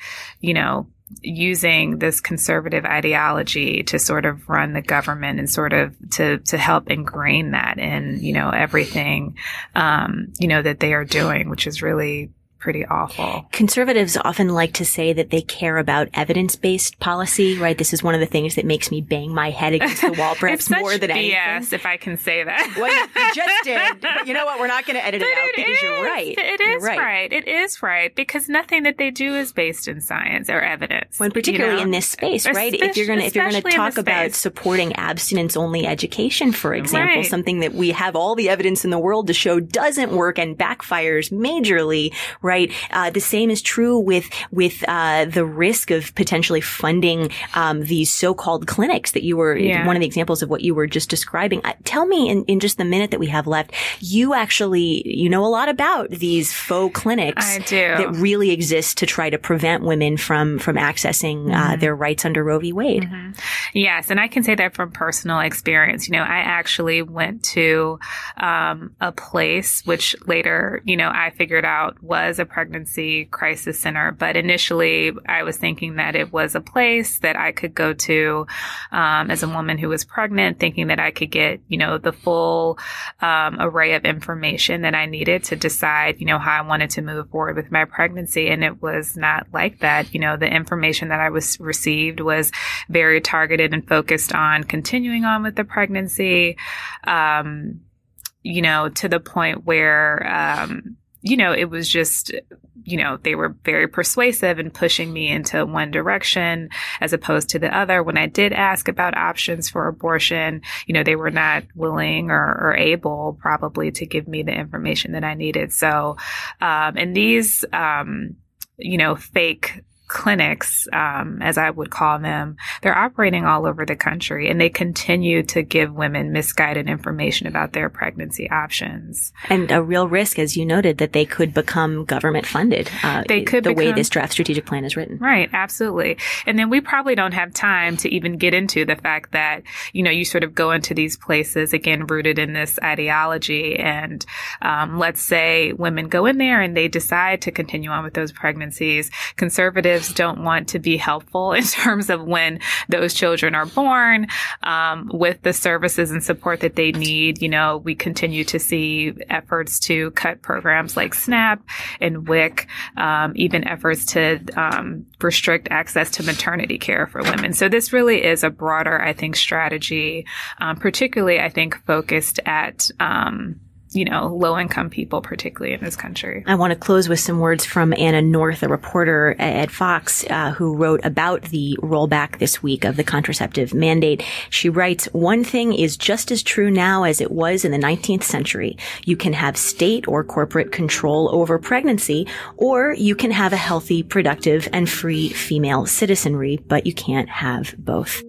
you know, using this conservative ideology to sort of run the government and sort of to to help ingrain that in you know everything um, you know that they are doing, which is really pretty awful. Conservatives often like to say that they care about evidence-based policy, right? This is one of the things that makes me bang my head against the wall perhaps more than BS, anything. if I can say that. well, you just did. But you know what? We're not going to edit but it out because is, you're right. It is right. right. It is right because nothing that they do is based in science or evidence. When particularly you know? in this space, right? if you're going to if you're going to talk about supporting abstinence-only education, for example, right. something that we have all the evidence in the world to show doesn't work and backfires majorly, right? Uh, the same is true with with uh, the risk of potentially funding um, these so-called clinics that you were Yeah. one of the examples of what you were just describing. Uh, tell me in, in just the minute that we have left, you actually you know a lot about these faux clinics I do. that really exist to try to prevent women from from accessing uh, Mhm. their rights under Roe v. Wade. Yes, and I can say that from personal experience. You know, I actually went to um, a place which later, you know, I figured out was a pregnancy crisis center. But initially, I was thinking that it was a place that I could go to um, as a woman who was pregnant, thinking that I could get, you know, the full um, array of information that I needed to decide, you know, how I wanted to move forward with my pregnancy. And it was not like that. You know, the information that I was received was very targeted and focused on continuing on with the pregnancy. Um, you know, to the point where, um, you know, it was just, you know, they were very persuasive and pushing me into one direction as opposed to the other. When I did ask about options for abortion, you know, they were not willing or, or able probably to give me the information that I needed. So, um, and these, um, you know, fake clinics, um, as I would call them, they're operating all over the country and they continue to give women misguided information about their pregnancy options. And a real risk, as you noted, that they could become government funded. Uh, They could the way this draft strategic plan is written. Right, absolutely. And then we probably don't have time to even get into the fact that, you know, you sort of go into these places, again, rooted in this ideology. And um, let's say women go in there and they decide to continue on with those pregnancies. Conservatives don't want to be helpful in terms of when those children are born um, with the services and support that they need. You know, we continue to see efforts to cut programs like SNAP and WIC, um, even efforts to um, restrict access to maternity care for women. So this really is a broader, I think, strategy, um, particularly, I think, focused at, um, you know, low income people, particularly in this country. I want to close with some words from Anna North, a reporter at Vox, uh, who wrote about the rollback this week of the contraceptive mandate. She writes, one thing is just as true now as it was in the 19th century. You can have state or corporate control over pregnancy, or you can have a healthy, productive, and free female citizenry, but you can't have both.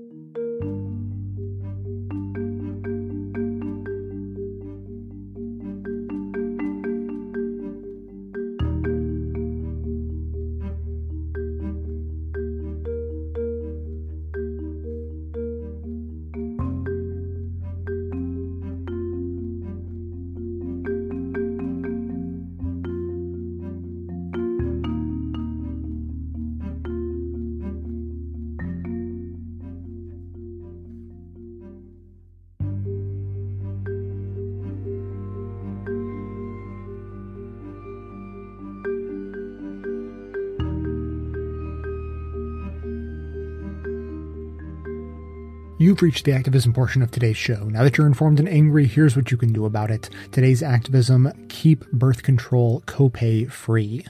You've reached the activism portion of today's show. Now that you're informed and angry, here's what you can do about it. Today's activism keep birth control copay free.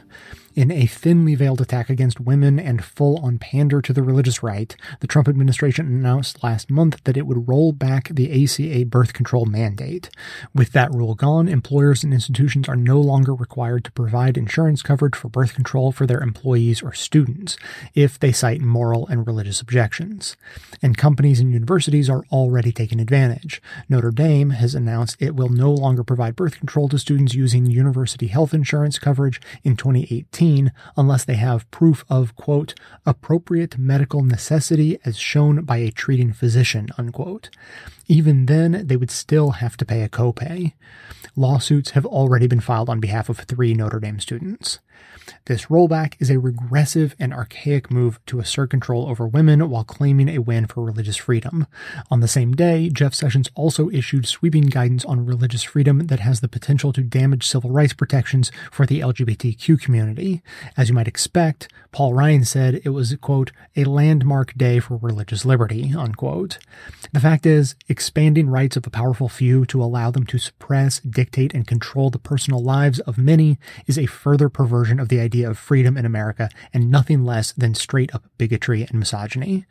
In a thinly veiled attack against women and full on pander to the religious right, the Trump administration announced last month that it would roll back the ACA birth control mandate. With that rule gone, employers and institutions are no longer required to provide insurance coverage for birth control for their employees or students if they cite moral and religious objections. And companies and universities are already taking advantage. Notre Dame has announced it will no longer provide birth control to students using university health insurance coverage in 2018 unless they have proof of, quote, appropriate medical necessity as shown by a treating physician, unquote. Even then, they would still have to pay a copay. Lawsuits have already been filed on behalf of three Notre Dame students. This rollback is a regressive and archaic move to assert control over women while claiming a win for religious freedom. On the same day, Jeff Sessions also issued sweeping guidance on religious freedom that has the potential to damage civil rights protections for the LGBTQ community. As you might expect, Paul Ryan said it was, quote, a landmark day for religious liberty, unquote. The fact is, expanding rights of a powerful few to allow them to suppress, dictate, and control the personal lives of many is a further perversion version of the idea of freedom in America and nothing less than straight up bigotry and misogyny.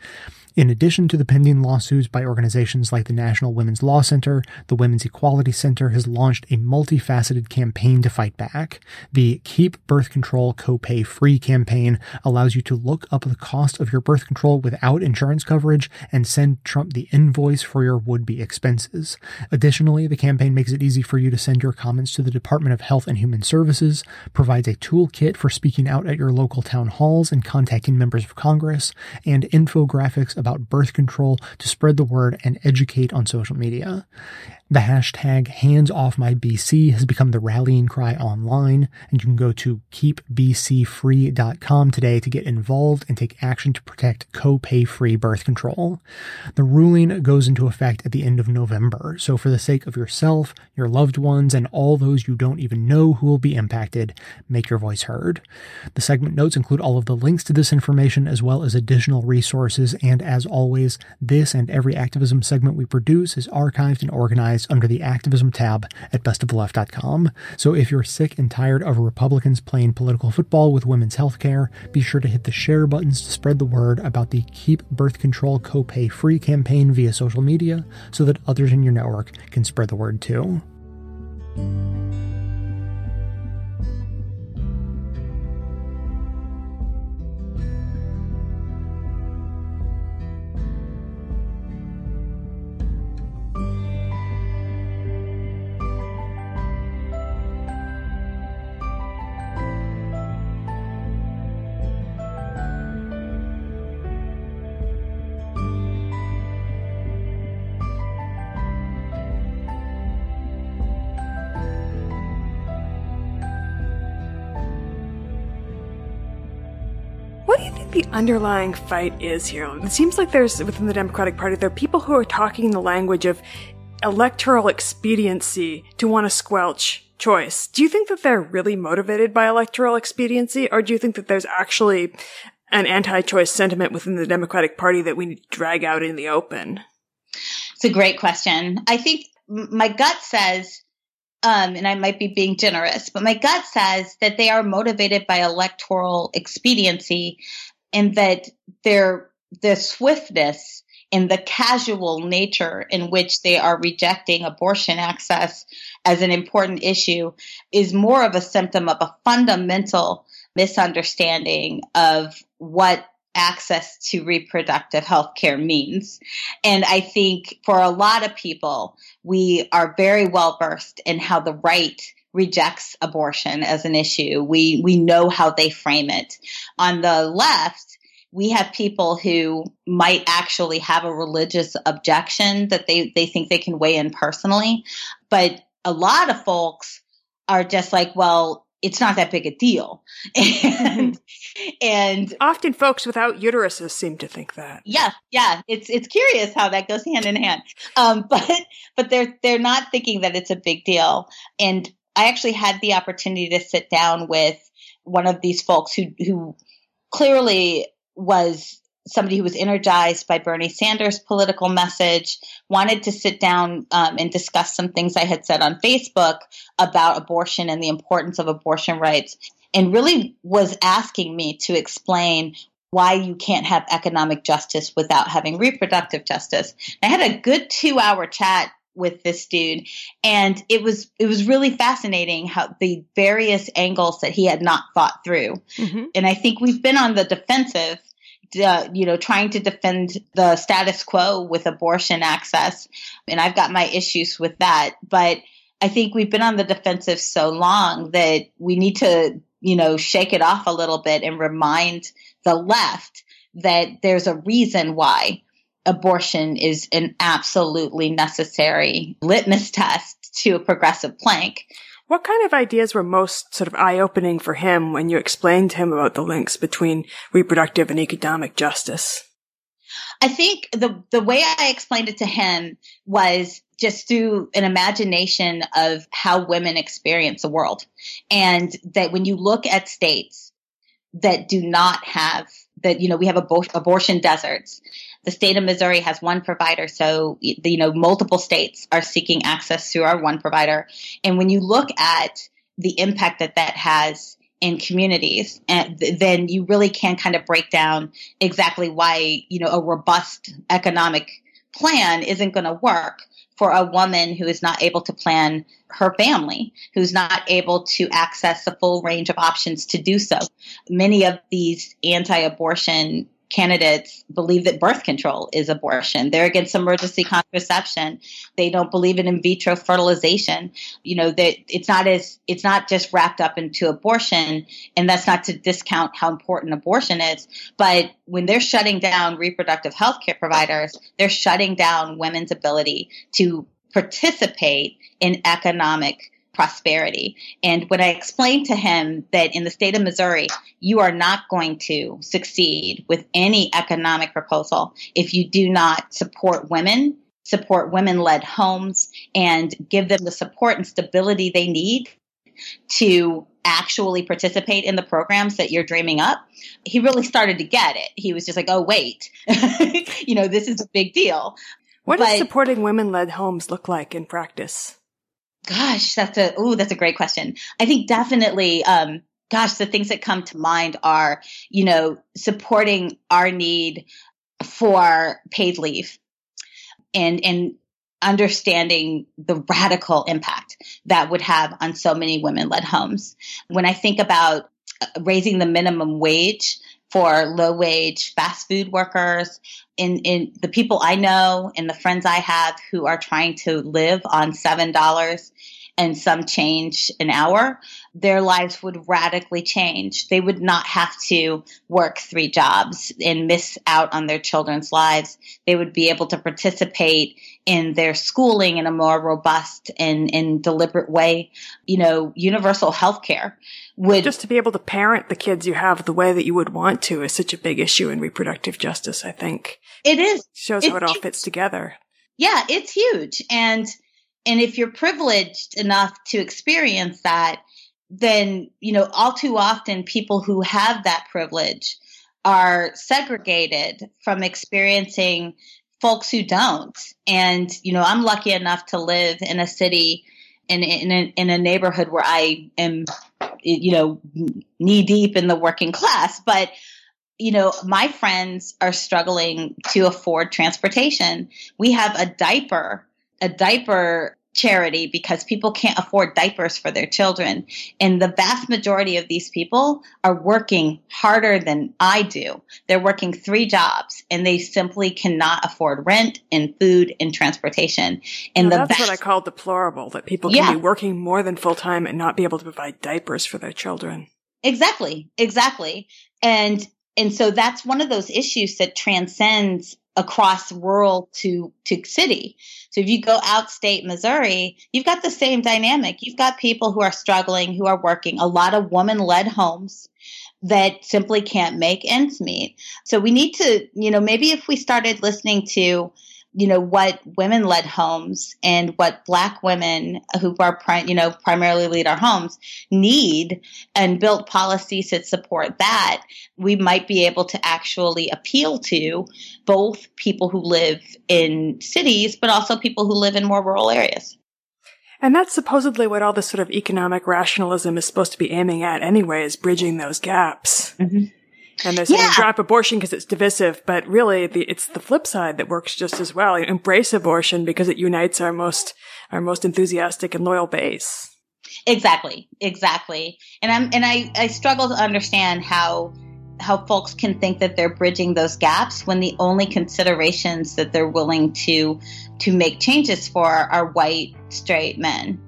In addition to the pending lawsuits by organizations like the National Women's Law Center, the Women's Equality Center has launched a multifaceted campaign to fight back. The Keep Birth Control Copay Free campaign allows you to look up the cost of your birth control without insurance coverage and send Trump the invoice for your would-be expenses. Additionally, the campaign makes it easy for you to send your comments to the Department of Health and Human Services, provides a toolkit for speaking out at your local town halls and contacting members of Congress, and infographics about about birth control to spread the word and educate on social media. The hashtag HandsOffMyBC has become the rallying cry online, and you can go to keepbcfree.com today to get involved and take action to protect co-pay free birth control. The ruling goes into effect at the end of November, so for the sake of yourself, your loved ones, and all those you don't even know who will be impacted, make your voice heard. The segment notes include all of the links to this information as well as additional resources, and as always, this and every activism segment we produce is archived and organized under the activism tab at bestoftheleft.com. So if you're sick and tired of Republicans playing political football with women's health care, be sure to hit the share buttons to spread the word about the Keep Birth Control Copay Free campaign via social media so that others in your network can spread the word too. The underlying fight is here. It seems like there's, within the Democratic Party, there are people who are talking the language of electoral expediency to want to squelch choice. Do you think that they're really motivated by electoral expediency, or do you think that there's actually an anti-choice sentiment within the Democratic Party that we need to drag out in the open? It's a great question. I think my gut says um, and I might be being generous, but my gut says that they are motivated by electoral expediency and that their the swiftness and the casual nature in which they are rejecting abortion access as an important issue is more of a symptom of a fundamental misunderstanding of what access to reproductive health care means. And I think for a lot of people, we are very well versed in how the right rejects abortion as an issue. We we know how they frame it. On the left, we have people who might actually have a religious objection that they, they think they can weigh in personally. But a lot of folks are just like, well, it's not that big a deal. and, and often folks without uteruses seem to think that. Yeah. Yeah. It's, it's curious how that goes hand in hand. Um, but, but they're, they're not thinking that it's a big deal. And I actually had the opportunity to sit down with one of these folks who who clearly was somebody who was energized by Bernie Sanders' political message, wanted to sit down um, and discuss some things I had said on Facebook about abortion and the importance of abortion rights, and really was asking me to explain why you can't have economic justice without having reproductive justice. I had a good two hour chat with this dude. And it was it was really fascinating how the various angles that he had not thought through. Mm-hmm. and i think we've been on the defensive uh, you know trying to defend the status quo with abortion access. And i've got my issues with that. But i think we've been on the defensive so long that we need to you know shake it off a little bit and remind the left that there's a reason why abortion is an absolutely necessary litmus test to a progressive plank. What kind of ideas were most sort of eye opening for him when you explained to him about the links between reproductive and economic justice? I think the the way I explained it to him was just through an imagination of how women experience the world. And that when you look at states that do not have that, you know, we have abor- abortion deserts the state of Missouri has one provider, so you know multiple states are seeking access through our one provider. And when you look at the impact that that has in communities, and th- then you really can kind of break down exactly why, you know, a robust economic plan isn't going to work for a woman who is not able to plan her family, who's not able to access the full range of options to do so. Many of these anti abortion candidates believe that birth control is abortion. They're against emergency contraception. They don't believe in in vitro fertilization. You know, that it's not as it's not just wrapped up into abortion, and that's not to discount how important abortion is. But when they're shutting down reproductive health care providers, they're shutting down women's ability to participate in economic prosperity. And when I explained to him that in the state of Missouri, you are not going to succeed with any economic proposal if you do not support women, support women led homes, and give them the support and stability they need to actually participate in the programs that you're dreaming up, he really started to get it. He was just like, oh, wait, you know, this is a big deal. What but, does supporting women led homes look like in practice? Gosh, that's a oh, that's a great question. I think definitely um gosh, the things that come to mind are, you know, supporting our need for paid leave and and understanding the radical impact that would have on so many women led homes. When I think about uh, raising the minimum wage for low wage fast food workers. In, in the people I know and the friends I have who are trying to live on seven dollars and some change an hour, their lives would radically change. They would not have to work three jobs and miss out on their children's lives. They would be able to participate in their schooling in a more robust and, and deliberate way. You know, universal health care would. Just to be able to parent the kids you have the way that you would want to is such a big issue in reproductive justice, I think. It is. Shows how it all fits together. Yeah, it's huge. And and if you're privileged enough to experience that, then, you know, all too often people who have that privilege are segregated from experiencing folks who don't. And, you know, I'm lucky enough to live in a city in, in, a, in a neighborhood where I am, you know, knee deep in the working class. But, you know, my friends are struggling to afford transportation. We have a diaper, a diaper charity because people can't afford diapers for their children. And the vast majority of these people are working harder than I do. They're working three jobs and they simply cannot afford rent and food and transportation. And no, the that's vast- what I call deplorable that people can yeah. be working more than full time and not be able to provide diapers for their children. Exactly. Exactly. And and so that's one of those issues that transcends across rural to to city. So if you go outstate Missouri, you've got the same dynamic. You've got people who are struggling, who are working, a lot of woman-led homes that simply can't make ends meet. So we need to, you know, maybe if we started listening to you know what women led homes and what black women who are you know primarily lead our homes need and build policies that support that we might be able to actually appeal to both people who live in cities but also people who live in more rural areas and that's supposedly what all this sort of economic rationalism is supposed to be aiming at anyway is bridging those gaps mm-hmm. And they're saying yeah. drop abortion because it's divisive, but really the, it's the flip side that works just as well. Embrace abortion because it unites our most, our most enthusiastic and loyal base. Exactly. Exactly. And I'm, and I, I struggle to understand how, how folks can think that they're bridging those gaps when the only considerations that they're willing to, to make changes for are white, straight men.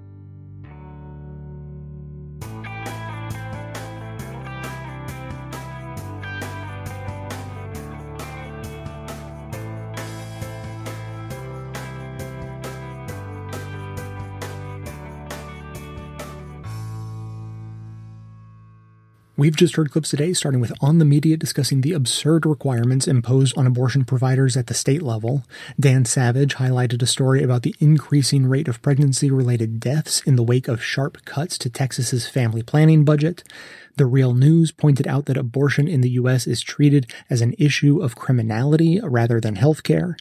We've just heard clips today, starting with On the Media discussing the absurd requirements imposed on abortion providers at the state level. Dan Savage highlighted a story about the increasing rate of pregnancy related deaths in the wake of sharp cuts to Texas's family planning budget. The Real News pointed out that abortion in the U.S. is treated as an issue of criminality rather than healthcare.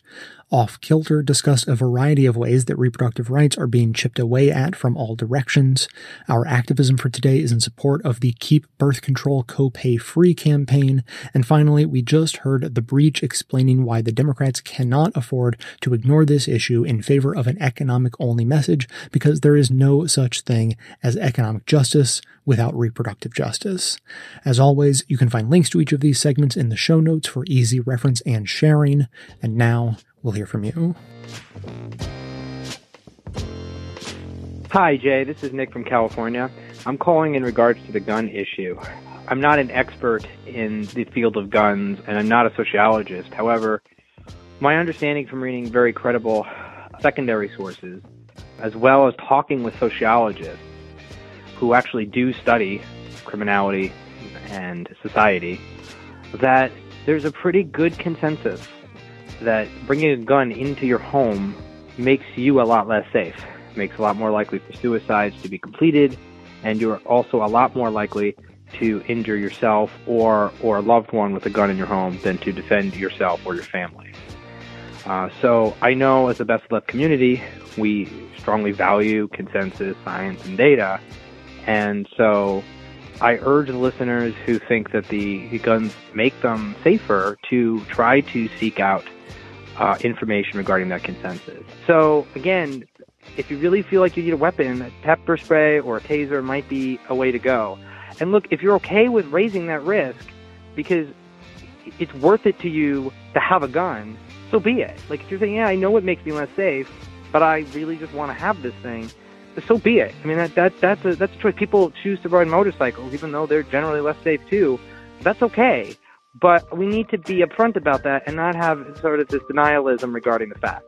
Off Kilter discussed a variety of ways that reproductive rights are being chipped away at from all directions. Our activism for today is in support of the Keep Birth Control Copay Free campaign. And finally, we just heard The Breach explaining why the Democrats cannot afford to ignore this issue in favor of an economic only message because there is no such thing as economic justice without reproductive justice. As always, you can find links to each of these segments in the show notes for easy reference and sharing. And now, We'll hear from you. Hi, Jay. This is Nick from California. I'm calling in regards to the gun issue. I'm not an expert in the field of guns, and I'm not a sociologist. However, my understanding from reading very credible secondary sources, as well as talking with sociologists who actually do study criminality and society, that there's a pretty good consensus that bringing a gun into your home makes you a lot less safe, makes a lot more likely for suicides to be completed, and you're also a lot more likely to injure yourself or or a loved one with a gun in your home than to defend yourself or your family. Uh, so I know as a Best Left community, we strongly value consensus, science, and data, and so I urge the listeners who think that the guns make them safer to try to seek out uh, information regarding that consensus. So again, if you really feel like you need a weapon, pepper spray or a taser might be a way to go. And look, if you're okay with raising that risk because it's worth it to you to have a gun, so be it. Like if you're saying, yeah, I know it makes me less safe, but I really just want to have this thing, so be it. I mean, that, that that's a that's a choice. People choose to ride motorcycles, even though they're generally less safe too. That's okay. But we need to be upfront about that and not have sort of this denialism regarding the facts.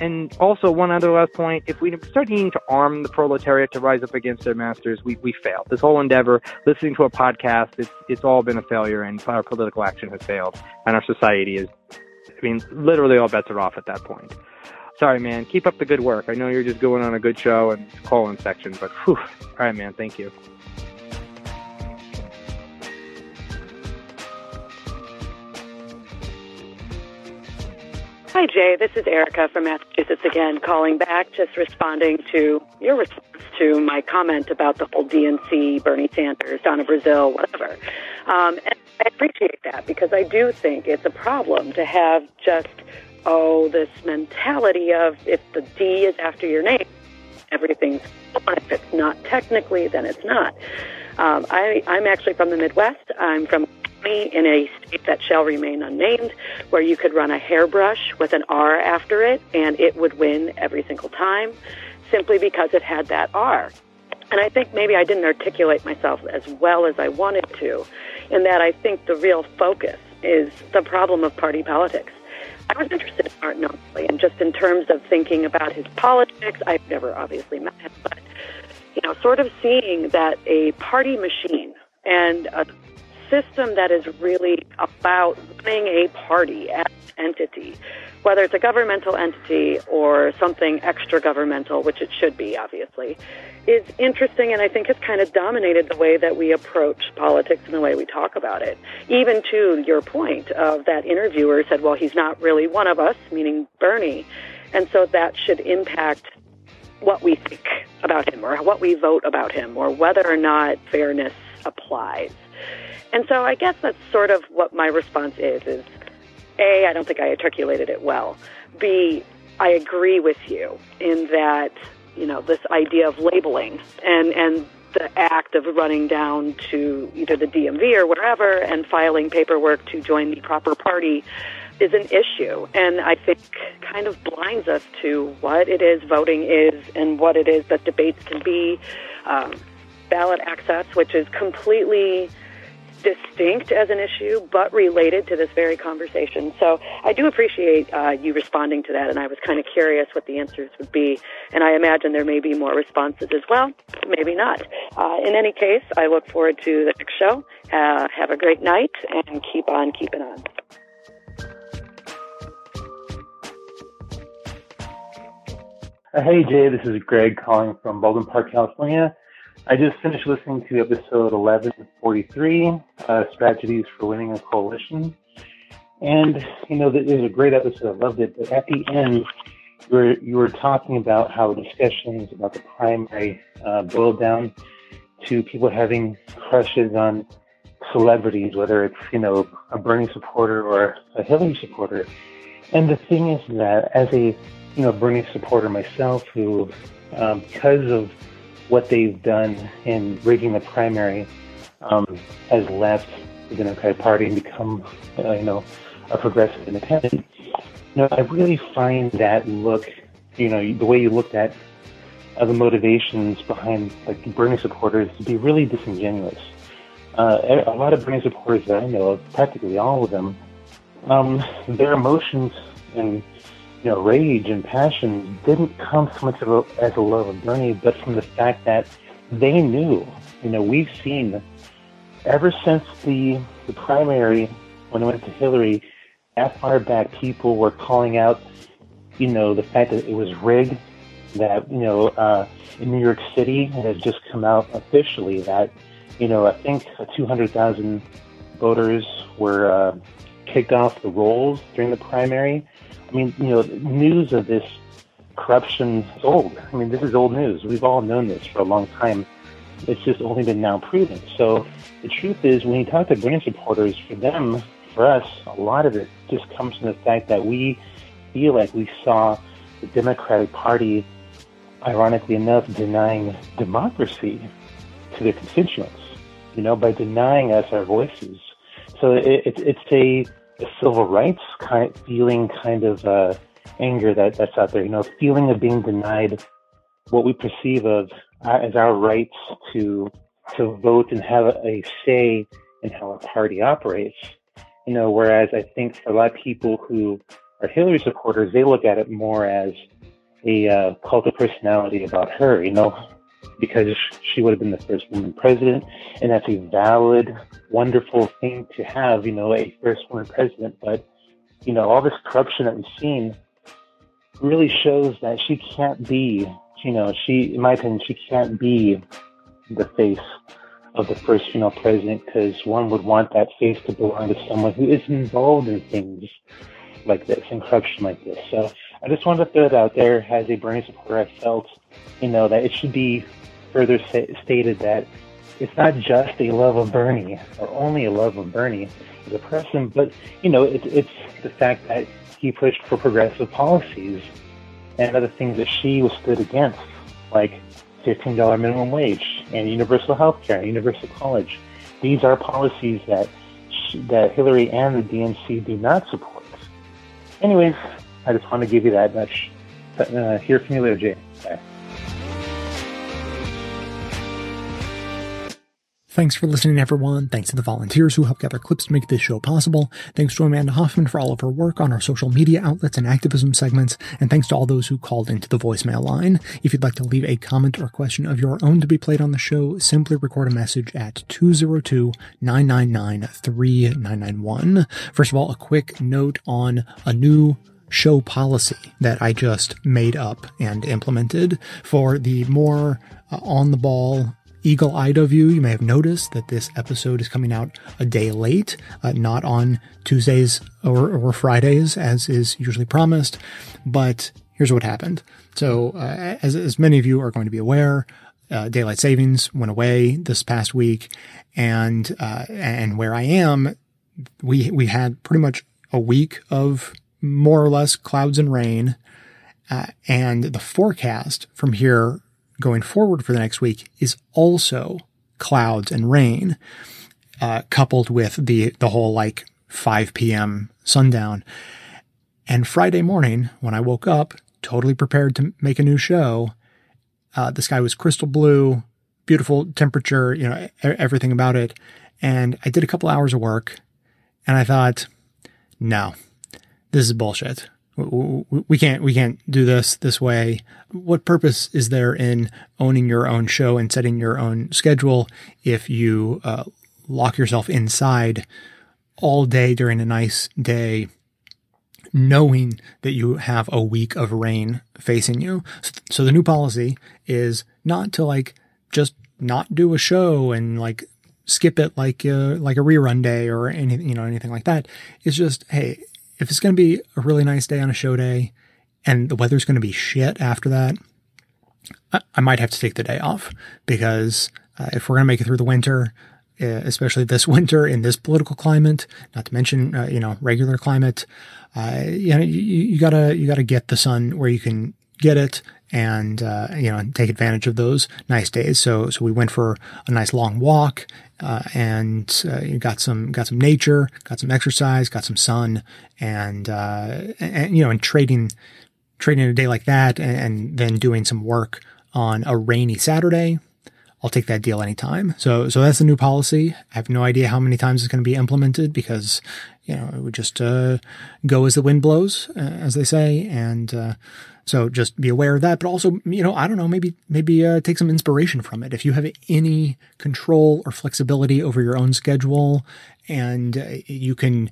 And also, one other last point if we start needing to arm the proletariat to rise up against their masters, we, we fail. This whole endeavor, listening to a podcast, it's, it's all been a failure, and our political action has failed. And our society is, I mean, literally all bets are off at that point. Sorry, man. Keep up the good work. I know you're just going on a good show and call in section, but whew. All right, man. Thank you. Hi, Jay. This is Erica from Massachusetts again, calling back, just responding to your response to my comment about the whole DNC, Bernie Sanders, Donna Brazile, whatever. Um, and I appreciate that because I do think it's a problem to have just, oh, this mentality of if the D is after your name, everything's fine. If it's not technically, then it's not. Um, I, I'm actually from the Midwest. I'm from in a state that shall remain unnamed, where you could run a hairbrush with an R after it and it would win every single time simply because it had that R. And I think maybe I didn't articulate myself as well as I wanted to, in that I think the real focus is the problem of party politics. I was interested in Martin O'Malley, and just in terms of thinking about his politics, I've never obviously met him, but you know, sort of seeing that a party machine and a system that is really about running a party as an entity, whether it's a governmental entity or something extra governmental, which it should be, obviously, is interesting and I think has kind of dominated the way that we approach politics and the way we talk about it. Even to your point of that interviewer said, well, he's not really one of us, meaning Bernie. And so that should impact what we think about him or what we vote about him or whether or not fairness applies. And so I guess that's sort of what my response is is A, I don't think I articulated it well. B, I agree with you in that, you know, this idea of labeling and, and the act of running down to either the DMV or wherever and filing paperwork to join the proper party is an issue. And I think kind of blinds us to what it is voting is and what it is that debates can be. Um, ballot access, which is completely distinct as an issue, but related to this very conversation. So I do appreciate uh, you responding to that, and I was kind of curious what the answers would be. And I imagine there may be more responses as well, maybe not. Uh, in any case, I look forward to the next show. Uh, have a great night, and keep on keeping on. Hey Jay, this is Greg calling from Baldwin Park, California. I just finished listening to episode 1143, uh, Strategies for Winning a Coalition. And, you know, it was a great episode. I loved it. But at the end, you were, you were talking about how discussions about the primary uh, boiled down to people having crushes on celebrities, whether it's, you know, a Bernie supporter or a Hillary supporter. And the thing is that as a, you know, Bernie supporter myself who, um, because of what they've done in rigging the primary, um, has left the Democratic Party and become, uh, you know, a progressive independent. You know, I really find that look, you know, the way you looked at uh, the motivations behind like Bernie supporters to be really disingenuous. Uh, a lot of Bernie supporters that I know practically all of them, um, their emotions and you know rage and passion didn't come so much a, as a love of Bernie, but from the fact that they knew. You know, we've seen ever since the the primary when it went to Hillary, that far back, people were calling out, you know, the fact that it was rigged. That you know, uh, in New York City, it has just come out officially that you know, I think 200,000 voters were uh, kicked off the rolls during the primary. I mean, you know, news of this corruption is old. I mean, this is old news. We've all known this for a long time. It's just only been now proven. So the truth is, when you talk to Bernie supporters, for them, for us, a lot of it just comes from the fact that we feel like we saw the Democratic Party, ironically enough, denying democracy to their constituents you know, by denying us our voices. So it, it, it's a, civil rights kind feeling kind of uh, anger that, that's out there, you know, feeling of being denied what we perceive of uh, as our rights to to vote and have a say in how a party operates. You know, whereas I think for a lot of people who are Hillary supporters, they look at it more as a uh, cult of personality about her. You know, because she would have been the first woman president. And that's a valid, wonderful thing to have, you know, a first woman president. But, you know, all this corruption that we've seen really shows that she can't be, you know, she, in my opinion, she can't be the face of the first female president because one would want that face to belong to someone who is involved in things like this and corruption like this. So I just wanted to throw it out there as a Bernie supporter. I felt, you know, that it should be further stated that it's not just a love of Bernie or only a love of Bernie as a person, but you know, it, it's the fact that he pushed for progressive policies and other things that she was stood against, like $15 minimum wage and universal health care and universal college. These are policies that she, that Hillary and the DNC do not support. Anyways, I just want to give you that much. Uh, hear from you later, Jay. Bye. Thanks for listening, everyone. Thanks to the volunteers who helped gather clips to make this show possible. Thanks to Amanda Hoffman for all of her work on our social media outlets and activism segments. And thanks to all those who called into the voicemail line. If you'd like to leave a comment or question of your own to be played on the show, simply record a message at 202-999-3991. First of all, a quick note on a new show policy that I just made up and implemented for the more uh, on the ball eagle eyed of you, you may have noticed that this episode is coming out a day late, uh, not on Tuesdays or, or, Fridays as is usually promised. But here's what happened. So, uh, as, as many of you are going to be aware, uh, daylight savings went away this past week, and uh, and where I am, we we had pretty much a week of more or less clouds and rain, uh, and the forecast from here going forward for the next week is also clouds and rain, uh, coupled with the, the whole like 5 p.m. sundown. And Friday morning, when I woke up, totally prepared to make a new show, uh, the sky was crystal blue, beautiful temperature, you know, everything about it. And I did a couple hours of work and I thought, no, this is bullshit we can't we can't do this this way what purpose is there in owning your own show and setting your own schedule if you uh, lock yourself inside all day during a nice day knowing that you have a week of rain facing you so, the new policy is not to like just not do a show and like skip it like a, like a rerun day or any you know anything like that. It's just hey, if it's going to be a really nice day on a show day, and the weather's going to be shit after that, I, I might have to take the day off because uh, if we're going to make it through the winter, uh, especially this winter in this political climate, not to mention uh, you know regular climate, uh, you know you, you, gotta you gotta get the sun where you can get it and uh, you know take advantage of those nice days. So so we went for a nice long walk uh, and uh, got some got some nature, got some exercise, got some sun, and uh, and you know and trading trading a day like that and, and then doing some work on a rainy Saturday. I'll take that deal anytime. So, so that's the new policy. I have no idea how many times it's going to be implemented because, you know, it would just, uh, go as the wind blows, uh, as they say. And, uh, so just be aware of that, but also, you know, I don't know, maybe, maybe, uh, take some inspiration from it. If you have any control or flexibility over your own schedule and uh, you can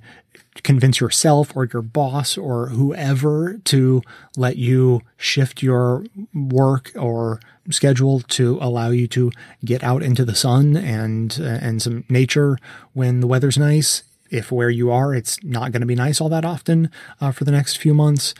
convince yourself or your boss or whoever to let you shift your work or schedule to allow you to get out into the sun and, uh, and some nature when the weather's nice. If where you are, it's not going to be nice all that often, uh, for the next few months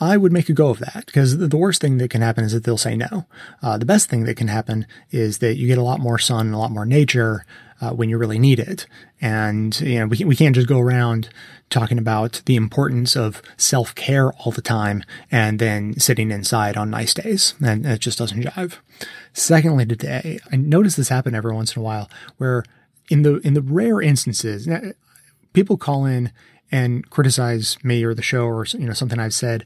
I would make a go of that because the worst thing that can happen is that they'll say no. Uh, the best thing that can happen is that you get a lot more sun and a lot more nature uh, when you really need it. And, you know, we, we can't just go around talking about the importance of self care all the time and then sitting inside on nice days. And it just doesn't jive. Secondly, today, I notice this happen every once in a while where in the, in the rare instances, people call in and criticize me or the show or you know something I've said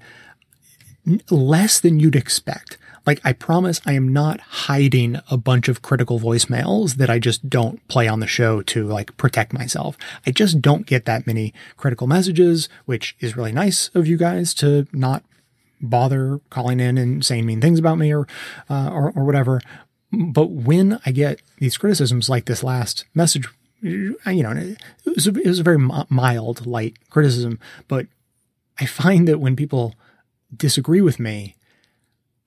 less than you'd expect. Like I promise I am not hiding a bunch of critical voicemails that I just don't play on the show to like protect myself. I just don't get that many critical messages, which is really nice of you guys to not bother calling in and saying mean things about me or uh, or, or whatever. But when I get these criticisms like this last message you know, it was, a, it was a very mild, light criticism, but I find that when people disagree with me,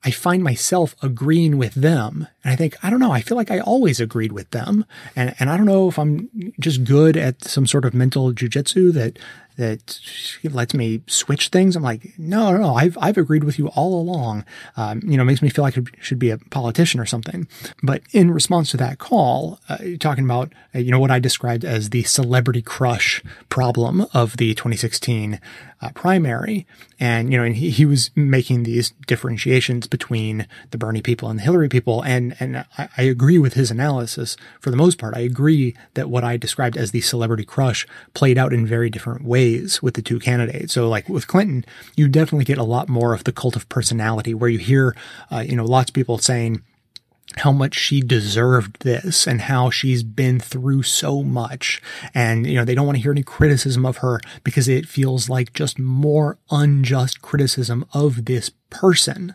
I find myself agreeing with them. And I think, I don't know, I feel like I always agreed with them. And, and I don't know if I'm just good at some sort of mental jujitsu that, that lets me switch things. I'm like, no, no, no, I've, I've agreed with you all along. Um, you know, makes me feel like I should be a politician or something. But in response to that call, uh, talking about, uh, you know, what I described as the celebrity crush problem of the 2016 uh, primary. And, you know, and he, he was making these differentiations between the Bernie people and the Hillary people. And, and I, I agree with his analysis for the most part. I agree that what I described as the celebrity crush played out in very different ways with the two candidates. So like with Clinton, you definitely get a lot more of the cult of personality where you hear, uh, you know, lots of people saying, how much she deserved this and how she's been through so much. And, you know, they don't want to hear any criticism of her because it feels like just more unjust criticism of this person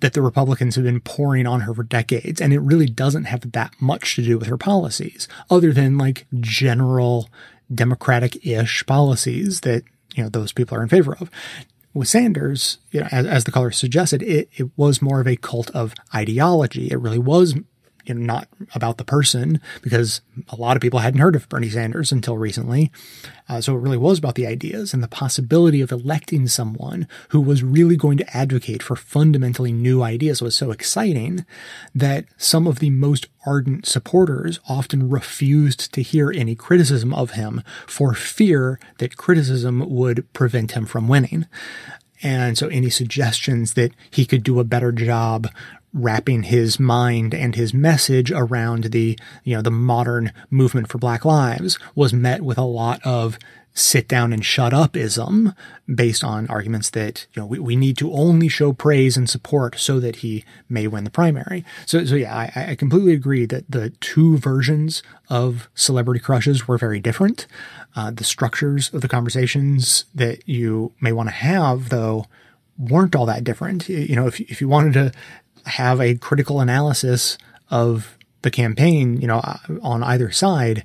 that the Republicans have been pouring on her for decades. And it really doesn't have that much to do with her policies other than like general democratic-ish policies that, you know, those people are in favor of with Sanders, you know, as, as the caller suggested, it, it was more of a cult of ideology. It really was you know, not about the person because a lot of people hadn't heard of Bernie Sanders until recently. Uh, so it really was about the ideas and the possibility of electing someone who was really going to advocate for fundamentally new ideas was so exciting that some of the most ardent supporters often refused to hear any criticism of him for fear that criticism would prevent him from winning. And so any suggestions that he could do a better job wrapping his mind and his message around the, you know, the modern movement for black lives was met with a lot of sit down and shut up ism based on arguments that, you know, we, we need to only show praise and support so that he may win the primary. So, so yeah, I, I completely agree that the two versions of celebrity crushes were very different. Uh, the structures of the conversations that you may want to have, though, weren't all that different. You know, if, if you wanted to have a critical analysis of the campaign, you know, uh, on either side,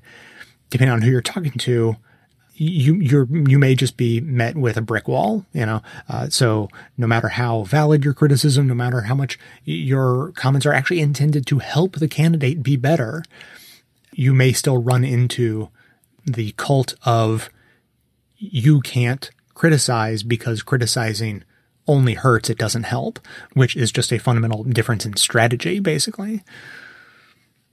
depending on who you're talking to, you you're you may just be met with a brick wall you know? Uh, so no matter how valid your criticism no matter how much your comments are actually intended to help the candidate be better you may still run into the cult of you can't criticize because criticizing only hurts it doesn't help which is just a fundamental difference in strategy basically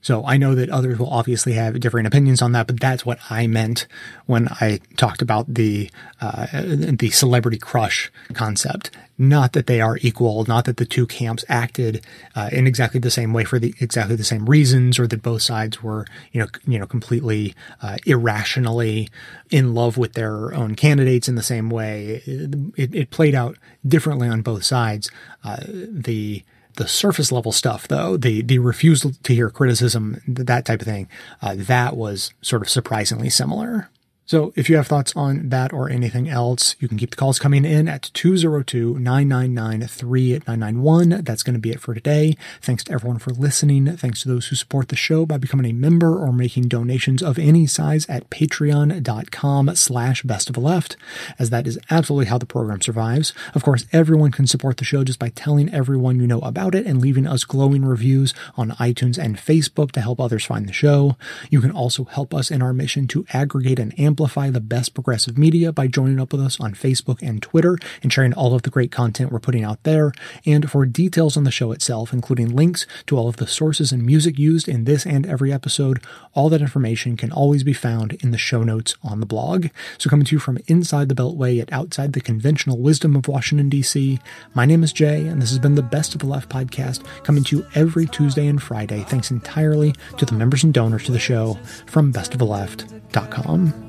so I know that others will obviously have different opinions on that, but that's what I meant when I talked about the uh, the celebrity crush concept. Not that they are equal, not that the two camps acted uh, in exactly the same way for the exactly the same reasons, or that both sides were you know you know completely uh, irrationally in love with their own candidates in the same way. It, it played out differently on both sides. Uh, the the surface level stuff, though, the the refusal to hear criticism, that type of thing, uh, that was sort of surprisingly similar. So if you have thoughts on that or anything else, you can keep the calls coming in at 202-999-3991. That's going to be it for today. Thanks to everyone for listening. Thanks to those who support the show by becoming a member or making donations of any size at patreon.com slash best of the left, as that is absolutely how the program survives. Of course, everyone can support the show just by telling everyone you know about it and leaving us glowing reviews on iTunes and Facebook to help others find the show. You can also help us in our mission to aggregate and amplify amplify the best progressive media by joining up with us on Facebook and Twitter and sharing all of the great content we're putting out there. And for details on the show itself, including links to all of the sources and music used in this and every episode, all that information can always be found in the show notes on the blog. So coming to you from inside the Beltway yet outside the conventional wisdom of Washington, D.C., my name is Jay, and this has been the Best of the Left podcast coming to you every Tuesday and Friday, thanks entirely to the members and donors to the show from bestoftheleft.com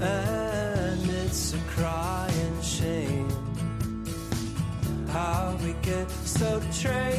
and it's a crying shame how we get so trained